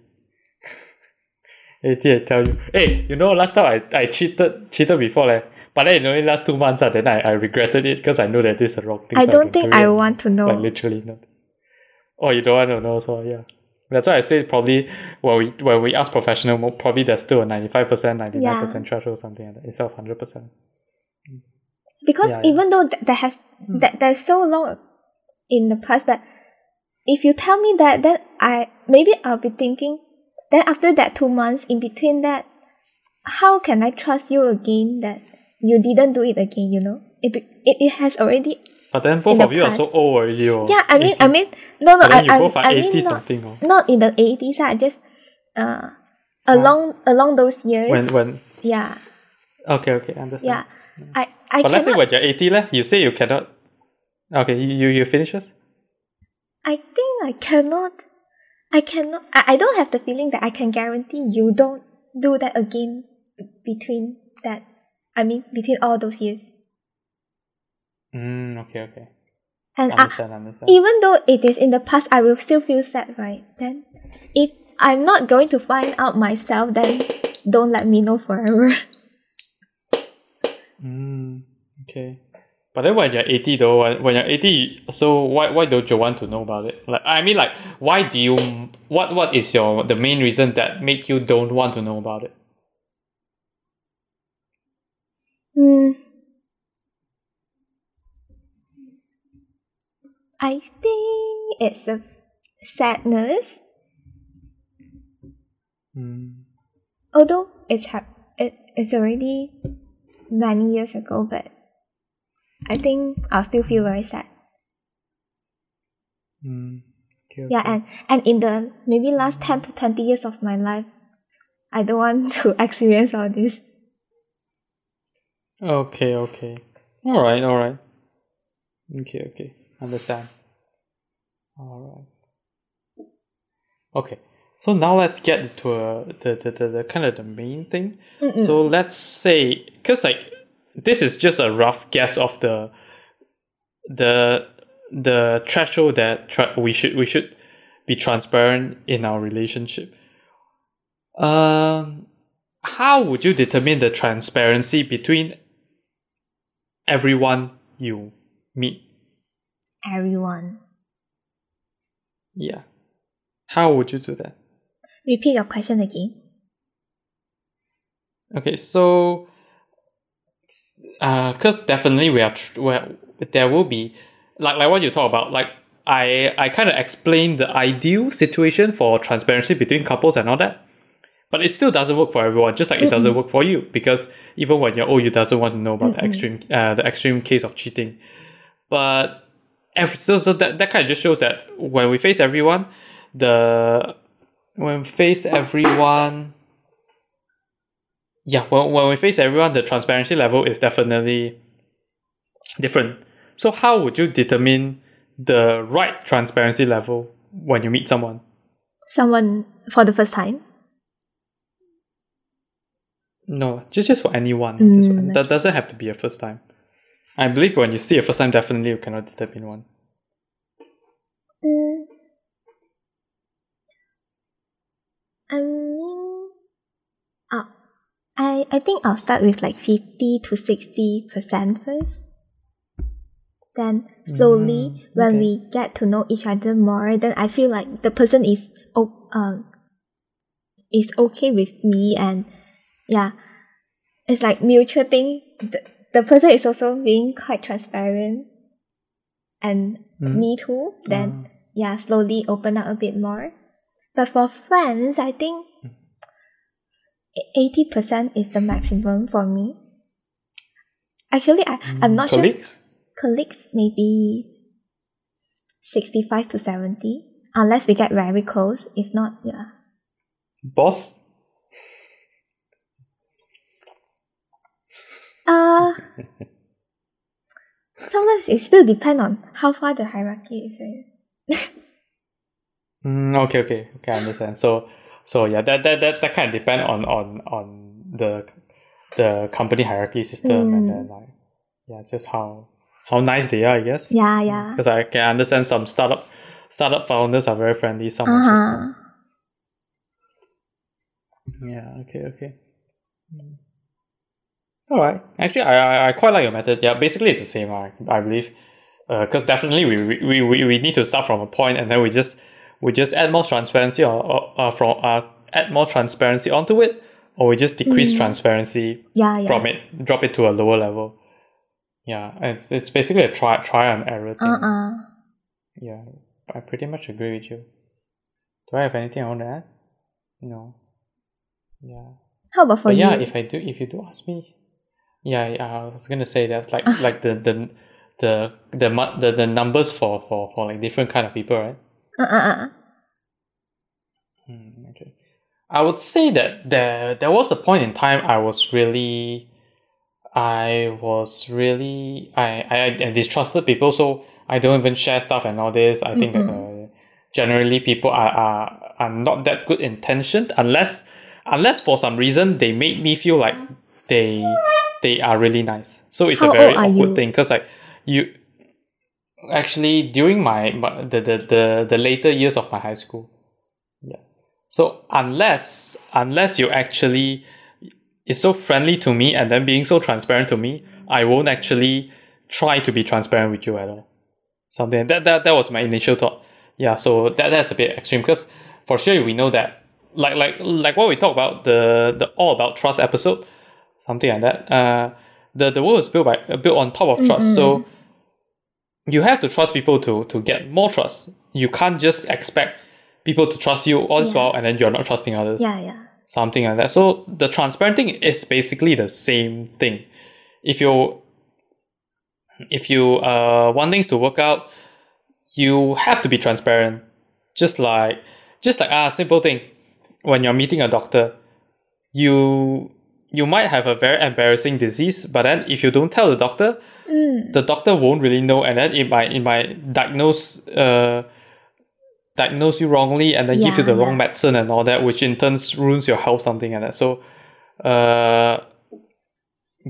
80 I tell you, hey, you know last time I, I cheated cheated before leh. But then it only last two months, ah, then I, I regretted it because I know that this is the wrong thing. I so don't can think I on. want to know. Like literally not. Oh, you don't want to know, so yeah. That's why I say probably when we when we ask professional, probably there's still a ninety five percent, ninety nine percent threshold or something like that instead of hundred percent. because Yeah, yeah. even though th- that has that there's so long in the past but if you tell me that then i maybe i'll be thinking then after that two months in between that how can i trust you again that you didn't do it again you know it, be- it, it has already But then both the of you are so old already. Oh, yeah i mean i mean no no i, you I, both are I 80 mean not, something. Oh. not in the 80s i just uh along along those years When when yeah okay okay understand. yeah i i But let's say cannot when you're eighty, leh, you say you cannot. Okay, you you, you finish first. I think I cannot. I cannot. I, I don't have the feeling that I can guarantee you don't do that again between that. I mean, between all those years. Mm, okay okay. And I, Understand understand. even though it is in the past, I will still feel sad, right? Then, if I'm not going to find out myself, then don't let me know forever. Mm, okay. But then when you're 80 though, when, when you're 80, so why why don't you want to know about it? Like I mean like why do you what what is your the main reason that make you don't want to know about it? Hmm. I think it's a sadness. Mm. although it's hap- it, it's already many years ago but i think i'll still feel very sad Mm. Okay, yeah and and in the maybe last 10 to 20 years of my life i don't want to experience all this Okay, okay. Alright, alright. Okay, okay. Understand. Alright. Okay. So now let's get to uh, the, the, the, the kind of the main thing. So let's say because like this is just a rough guess of the the the threshold that tra- we should we should be transparent in our relationship. Um, how would you determine the transparency between everyone you meet? Everyone. Yeah. How would you do that? Repeat your question again. Okay, so uh, because definitely we are tr- where there will be like like what you talk about like I I kind of explained the ideal situation for transparency between couples and all that, but it still doesn't work for everyone. Just like it doesn't work for you because even when you're old, you doesn't want to know about the extreme uh, the extreme case of cheating. But every, so so that that kind of just shows that when we face everyone, the when we face everyone yeah, when, when we face everyone, the transparency level is definitely different. So, how would you determine the right transparency level when you meet someone? Someone for the first time. No, just just for anyone. Mm, just for- that okay. doesn't have to be a first time. I believe when you see a first time, definitely you cannot determine one. Mm. I mean, uh, I I think I'll start with like fifty to sixty percent first. Then slowly, Mm, when okay. we get to know each other more, then I feel like the person is o- um is okay with me, and yeah, it's like mutual thing. The, the person is also being quite transparent, and Mm. me too. Then yeah, slowly open up a bit more. But for friends, I think eighty percent is the maximum for me. Actually, I I'm not sure. Colleagues? Colleagues maybe sixty-five to seventy, unless we get very close. If not, yeah. Boss? Uh sometimes it still depend on how far the hierarchy is. Right? Mm, okay, okay, okay, I understand. So, so yeah, that that that, that kind of depend on on on the the company hierarchy system and Mm. then like yeah, just how how nice they are, I guess. Yeah, yeah. Because I can understand some startup startup founders are very friendly, some are just not. Uh-huh. Yeah. Okay. Okay. Mm. All right. Actually, I, I I quite like your method. Yeah. Basically, it's the same. I I believe. Because definitely we, we, we, we need to start from a point and then we just we just add more transparency or, or uh, from uh, add more transparency onto it or we just decrease transparency Yeah, yeah. from it drop it to a lower level yeah it's, it's basically a try try and error thing Uh-uh. yeah I pretty much agree with you do I have anything on that? no yeah How about for but you? yeah, if I do, if you do ask me, yeah, yeah, I was gonna say that like like the the the the the, the numbers for for for like different kind of people, right? uh-uh. Hmm, okay, I would say that there there was a point in time I was really, I was really I I, I distrusted people, so I don't even share stuff and all this. I think that uh, generally people are, are are not that good intentioned unless unless for some reason they made me feel like they they are really nice. So it's How a very awkward thing because like you actually during my, my the, the the the later years of my high school, yeah. So unless unless you actually is so friendly to me and then being so transparent to me, I won't actually try to be transparent with you at all. Something that that that was my initial thought. Yeah, so that that's a bit extreme because for sure we know that like like like what we talked about the the all about trust episode, something like that. Uh, the the world is built by uh, built on top of trust. So you have to trust people to to get more trust. You can't just expect people to trust you all this Yeah. while and then you're not trusting others Yeah, yeah. something like that. So the transparent thing is basically the same thing. If you if you uh want things to work out, you have to be transparent. Just like just like ah simple thing. When you're meeting a doctor, you you might have a very embarrassing disease, but then if you don't tell the doctor, the doctor won't really know, and then it might it might diagnose uh diagnose you wrongly, and then give you Yeah, the wrong medicine and all that, which in turn ruins your health, something like that. So, uh,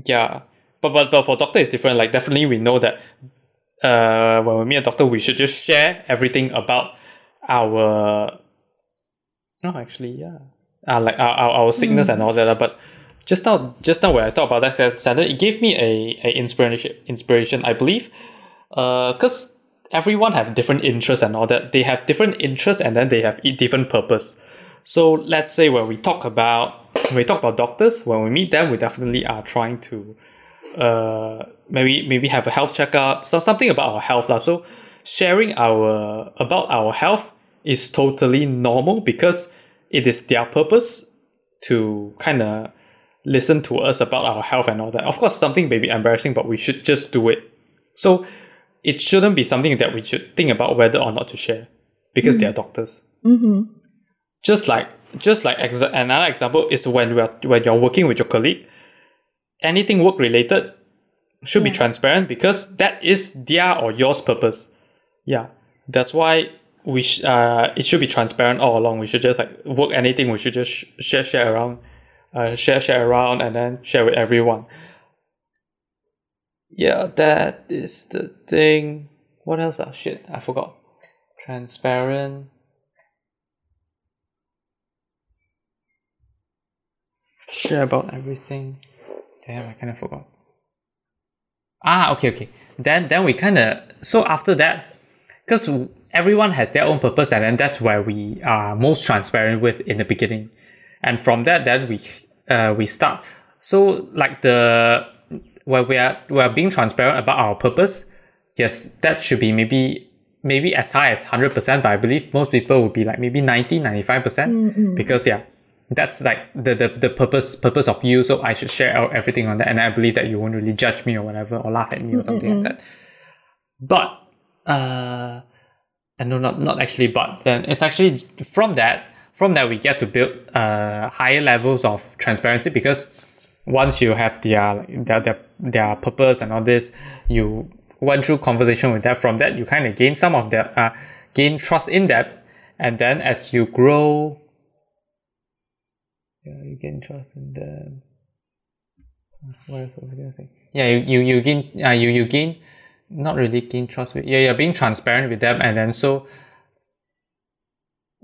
yeah, but but but for doctor it's different. Like definitely we know that uh when we meet a doctor, we should just share everything about our no actually yeah uh, like our, our, our sickness and all that but just now just now when I thought about that center it gave me a, a inspiration inspiration I believe. Uh because everyone have different interests and all that. They have different interests and then they have different purpose. So let's say when we talk about when we talk about doctors when we meet them we definitely are trying to uh maybe maybe have a health checkup so something about our health so sharing our about our health is totally normal because it is their purpose to kind of listen to us about our health and all that. Of course, something may be embarrassing, but we should just do it. So it shouldn't be something that we should think about whether or not to share because mm. they are doctors. Mm-hmm. Just like just like exa- another example is when we are, when you're working with your colleague, anything work related should yeah. be transparent because that is their or yours purpose. Yeah, that's why we sh- uh, it should be transparent all along. We should just like work anything. We should just sh- share share around, uh, share share around, and then share with everyone. Yeah, that is the thing. What else? Ah, shit, I forgot. Transparent. Share about everything. Damn, I kind of forgot. Ah, okay, okay. Then, then we kind of so after that, because everyone has their own purpose and then that's where we are most transparent with in the beginning and from that then we uh, we start so like the where we are we are being transparent about our purpose yes that should be maybe maybe as high as 100% but i believe most people would be like maybe 90 95% mm-hmm. because yeah that's like the, the the purpose purpose of you so i should share out everything on that and i believe that you won't really judge me or whatever or laugh at me or something mm-hmm. like that but uh and no, not not actually, but then it's actually from that from that we get to build uh, higher levels of transparency because once you have their their their, their purpose and all this, you went through conversation with that. From that, you kind of gain some of their uh, gain trust in that, and then as you grow, yeah, you gain trust in them. What else was I gonna say? Yeah, you you, you gain uh, you you gain not really gain trust with yeah, you're being transparent with them and then so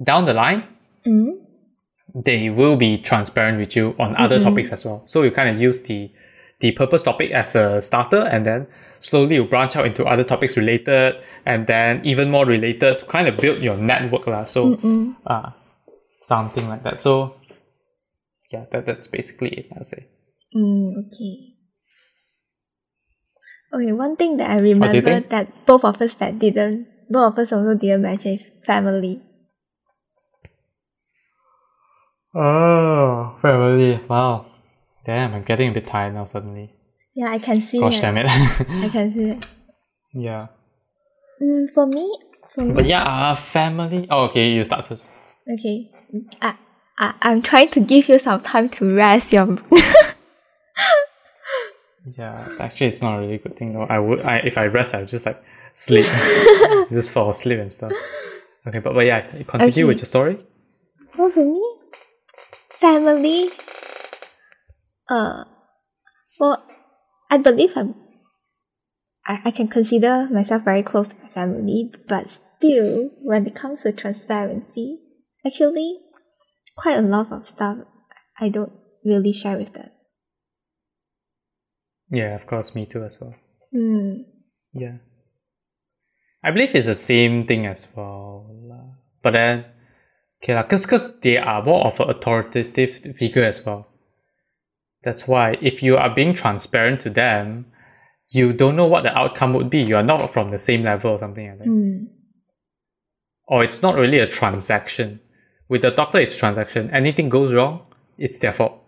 down the line mm-hmm. they will be transparent with you on other mm-hmm. topics as well. So you kind of use the the purpose topic as a starter and then slowly you branch out into other topics related and then even more related to kind of build your network. La. So uh, something like that. So yeah, that, that's basically it, I'll say. Mm, okay. Okay, one thing that I remember that both of us that didn't, both of us also didn't mention is family. Oh, family. Wow. Damn, I'm getting a bit tired now suddenly. Yeah, I can see Gosh it. damn it. I can see it. Yeah. Mm, for me, for me. But yeah, uh, family. Oh, okay, you start first. Okay. I, I, I'm trying to give you some time to rest your Yeah, actually, it's not a really good thing though. I would, I if I rest, I would just like sleep, just fall asleep and stuff. Okay, but but yeah, continue okay. with your story. Well, for me, family. Uh, well, I believe I'm. I, I can consider myself very close to my family, but still, when it comes to transparency, actually, quite a lot of stuff I don't really share with them. Yeah, of course, me too as well. Mm. Yeah. I believe it's the same thing as well. But then, okay, because cause they are more of an authoritative figure as well. That's why if you are being transparent to them, you don't know what the outcome would be. You are not from the same level or something like that. Mm. Or it's not really a transaction. With the doctor, it's transaction. Anything goes wrong, it's their fault.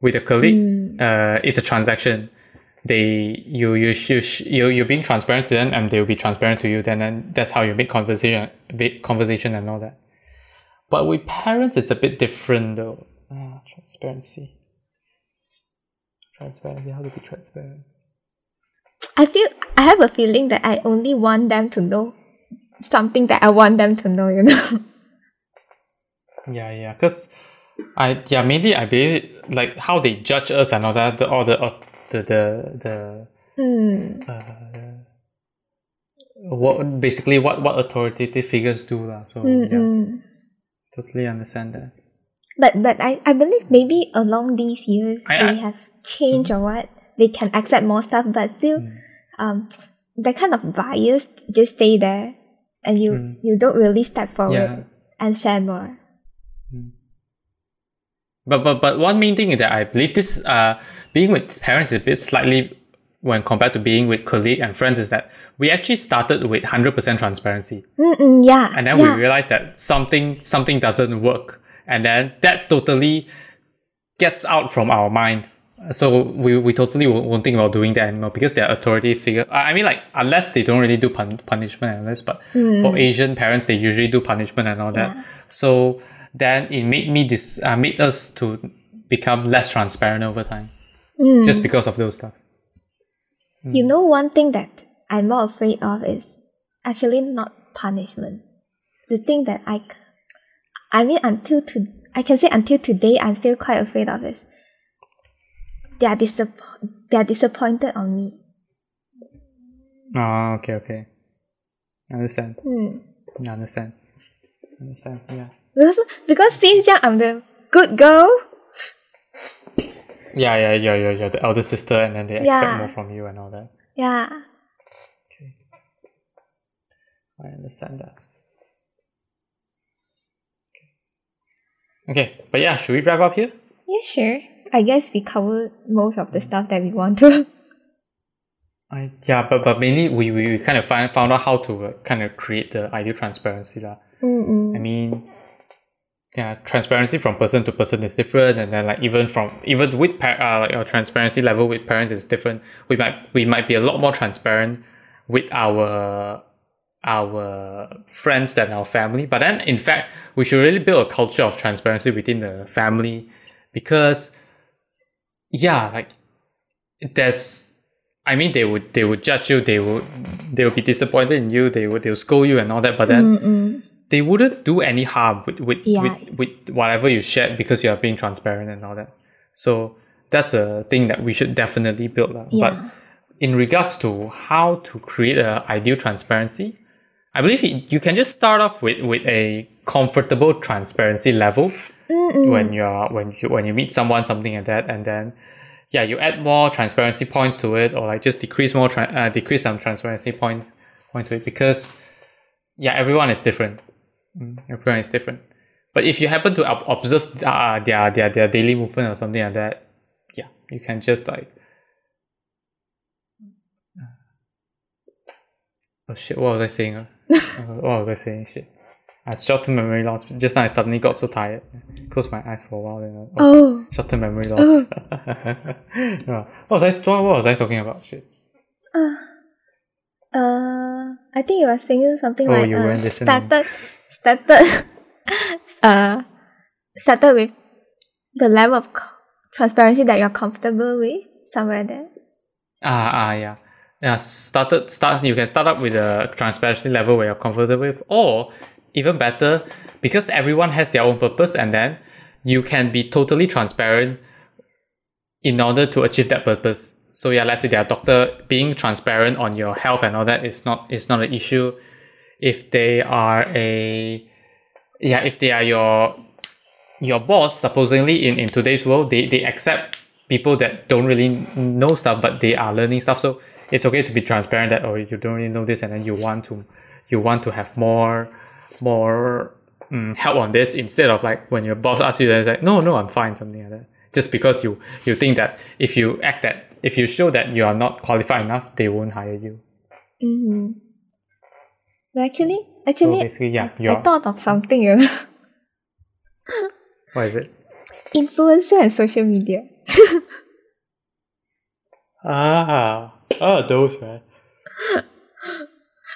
With a colleague, mm. uh, it's a transaction they you you you you you're being transparent to them and they'll be transparent to you then then that's how you make conversation make conversation and all that but with parents it's a bit different though ah, transparency transparency how to be transparent I feel I have a feeling that I only want them to know something that I want them to know you know yeah yeah because I yeah mainly I believe like how they judge us and all that the, all the uh, the the the mm. uh, what basically what what authoritative figures do lah. So yeah, Mm-mm. Totally understand that. But but I, I believe maybe along these years I- they I- have changed or what. They can accept more stuff, but still, Mm. um, that kind of bias just stay there, and you Mm. you don't really step forward Yeah. and share more. But but but one main thing is that I believe this uh being with parents is a bit slightly when compared to being with colleague and friends is that we actually started with hundred percent transparency. Mm-mm, yeah, and then yeah. we realized that something something doesn't work and then that totally gets out from our mind so we, we totally won't think about doing that anymore because they're authority figure i mean like unless they don't really do pun- punishment and this but for asian parents they usually do punishment and all that Mm. Yeah. so then it made me this uh, made us to become less transparent over time Mm. just because of those stuff You know, one thing that I'm more afraid of is actually not punishment. The thing that I, I mean, until to, I can say until today, I'm still quite afraid of is they are disapp- they are disappointed on me. oh okay okay I understand Hmm. I understand understand yeah Because because since young I'm the good girl. Yeah, yeah, yeah, yeah, you're the elder sister, and then they expect Yeah. more from you and all that. Yeah. Okay, I understand that. Okay, okay, but yeah, should we wrap up here? Yeah, sure. I guess we covered most of the stuff that we want to. I yeah, but but mainly we we, we kind of find found out how to uh, kind of create the ideal transparency. Mm-mm. I mean, yeah, transparency from person to person is different, and then like even from even with par- uh, like our transparency level with parents is different. We might we might be a lot more transparent with our our friends than our family, but then in fact we should really build a culture of transparency within the family because yeah, like there's I mean, they would they would judge you. They would they would be disappointed in you. They would they would scold you and all that. But then Mm-mm. They wouldn't do any harm with with, Yeah. with with whatever you shared because you are being transparent and all that. So that's a thing that we should definitely build. Yeah. But in regards to how to create a ideal transparency, I believe you, can just start off with with a comfortable transparency level when you're when you when you meet someone something like that and then yeah you add more transparency points to it or like just decrease more tra- uh, decrease some transparency point point to it because yeah everyone is different everyone is different but if you happen to observe uh, their their their daily movement or something like that yeah you can just like oh shit what was I saying uh? Uh, what was I saying shit I short-term memory loss. Just now, I suddenly got so tired. Closed my eyes for a while. Then, uh, Oh. short-term memory loss. Yeah. What was I? What was I talking about? Shit. Uh, I think you were saying something Oh, like you uh, weren't listening. started started uh started with the level of transparency that you're comfortable with somewhere there. Ah, ah, yeah. Yeah, started start you can start up with a transparency level where you're comfortable with, or even better, because everyone has their own purpose, and then you can be totally transparent in order to achieve that purpose. So yeah, let's say they are doctor being transparent on your health and all that is not is not an issue. If they are a yeah, if they are your your boss, supposedly in, in today's world, they, they accept people that don't really know stuff, but they are learning stuff. So it's okay to be transparent that oh you don't really know this, and then you want to you want to have more more mm, help on this instead of like when your boss asks you, then it's like no no I'm fine something like that. Just because you you think that if you act that if you show that you are not qualified enough, they won't hire you. Mm-hmm. But actually, So actually, basically, yeah, I you're thought of something. You know? what is it? Influencer and social media. Ah, ah, those right.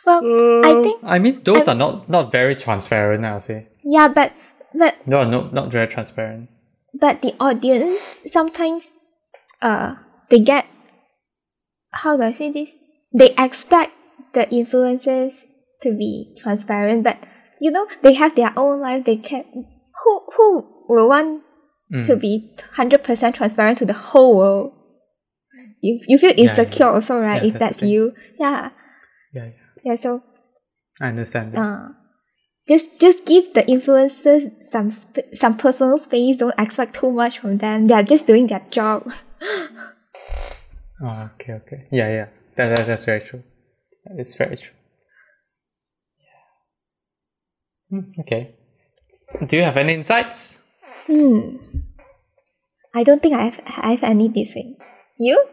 Well, I think I mean, those are not not very transparent. I'll say yeah, but but no, no, not very transparent. but the audience sometimes uh they get how do I say this? They expect the influencers to be transparent, but you know they have their own life. They can who who will want Mm. to be hundred percent transparent to the whole world? You you feel insecure yeah. also, right? Yeah, if that's that's you, yeah, Yeah, yeah. Yeah, so I understand. That. uh, just just give the influencers some sp- some personal space. Don't expect too much from them. They are just doing their job. Oh, okay, okay. Yeah, yeah. That, that that's very true. That is very true. Yeah. Hmm, okay. Do you have any insights? hmm. I don't think I have I have any this week. You?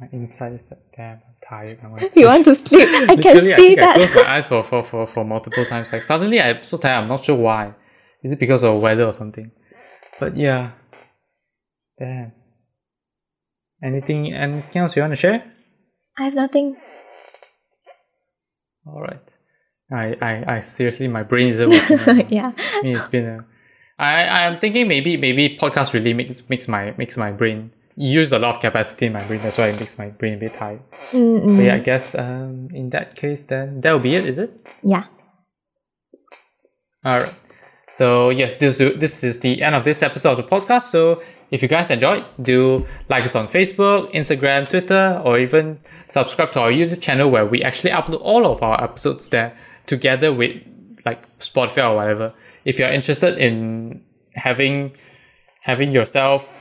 My insight is that damn, I'm tired. I want to sleep. You want to sleep? I can Literally, I see think I closed my eyes for, for, for, for multiple times. Like suddenly I'm so tired. I'm not sure why. Is it because of weather or something? But yeah. Damn. Anything anything else you want to share? I have nothing. All right. I, I, I seriously, my brain isn't working. yeah. I mean, it's been a. I I'm thinking maybe maybe podcast really makes makes my makes my brain use a lot of capacity in my brain. That's why it makes my brain a bit tired. Mm-mm. But yeah, I guess um in that case then that will be it. Is it? Yeah. All right. So yes, this this is the end of this episode of the podcast. So if you guys enjoyed, do like us on Facebook, Instagram, Twitter, or even subscribe to our YouTube channel where we actually upload all of our episodes there together with like Spotify or whatever. If you're interested in having having yourself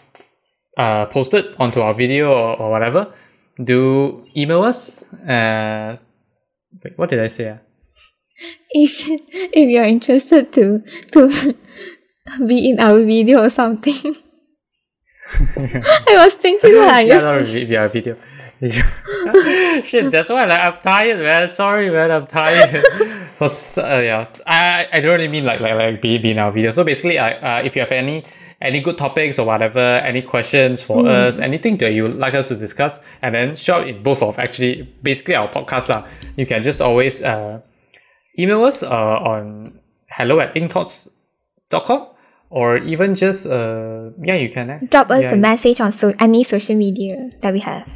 uh, posted onto our video or, or whatever, do email us. Uh, wait, what did I say? ah? If if you're interested to to be in our video or something. I was thinking like I yeah, not via video. Shit, that's why like I'm tired, man. Sorry, man, I'm tired. For uh, yeah, I I don't really mean like like like be, be in our video. So basically, I uh, if you have any any good topics or whatever, any questions for us, anything that you would like us to discuss, and then show in both of actually basically our podcast lah. You can just always uh email us uh, on hello at inkthoughts.com or even just uh yeah you can eh? drop us Yeah, a message on so any social media that we have.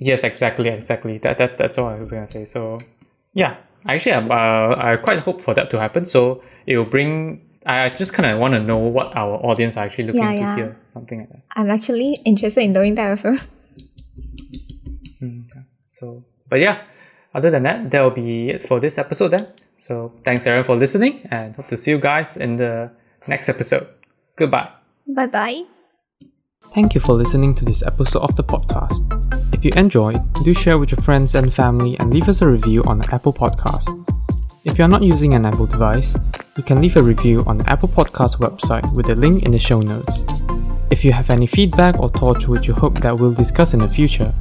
Yes, exactly, exactly. That that that's what I was gonna say. So, yeah, actually, I'm, uh, I quite hope for that to happen. So it will bring. I just kind of want to know what our audience are actually looking Yeah, to yeah. hear, something like that. I'm actually interested in doing that also. So, but yeah, other than that, that will be it for this episode then. So thanks everyone for listening, and hope to see you guys in the next episode. Goodbye. Bye bye. Thank you for listening to this episode of the podcast. If you enjoyed, do share with your friends and family and leave us a review on the Apple Podcast. If you are not using an Apple device, you can leave a review on the Apple Podcast website with the link in the show notes. If you have any feedback or thoughts which you hope that we'll discuss in the future,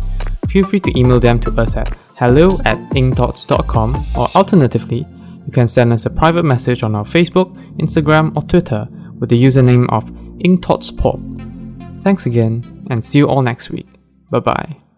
feel free to email them to us at hello at inkthoughts.com or alternatively, you can send us a private message on our Facebook, Instagram, or Twitter with the username of InkThoughtsPod. Thanks again, and see you all next week. Bye bye.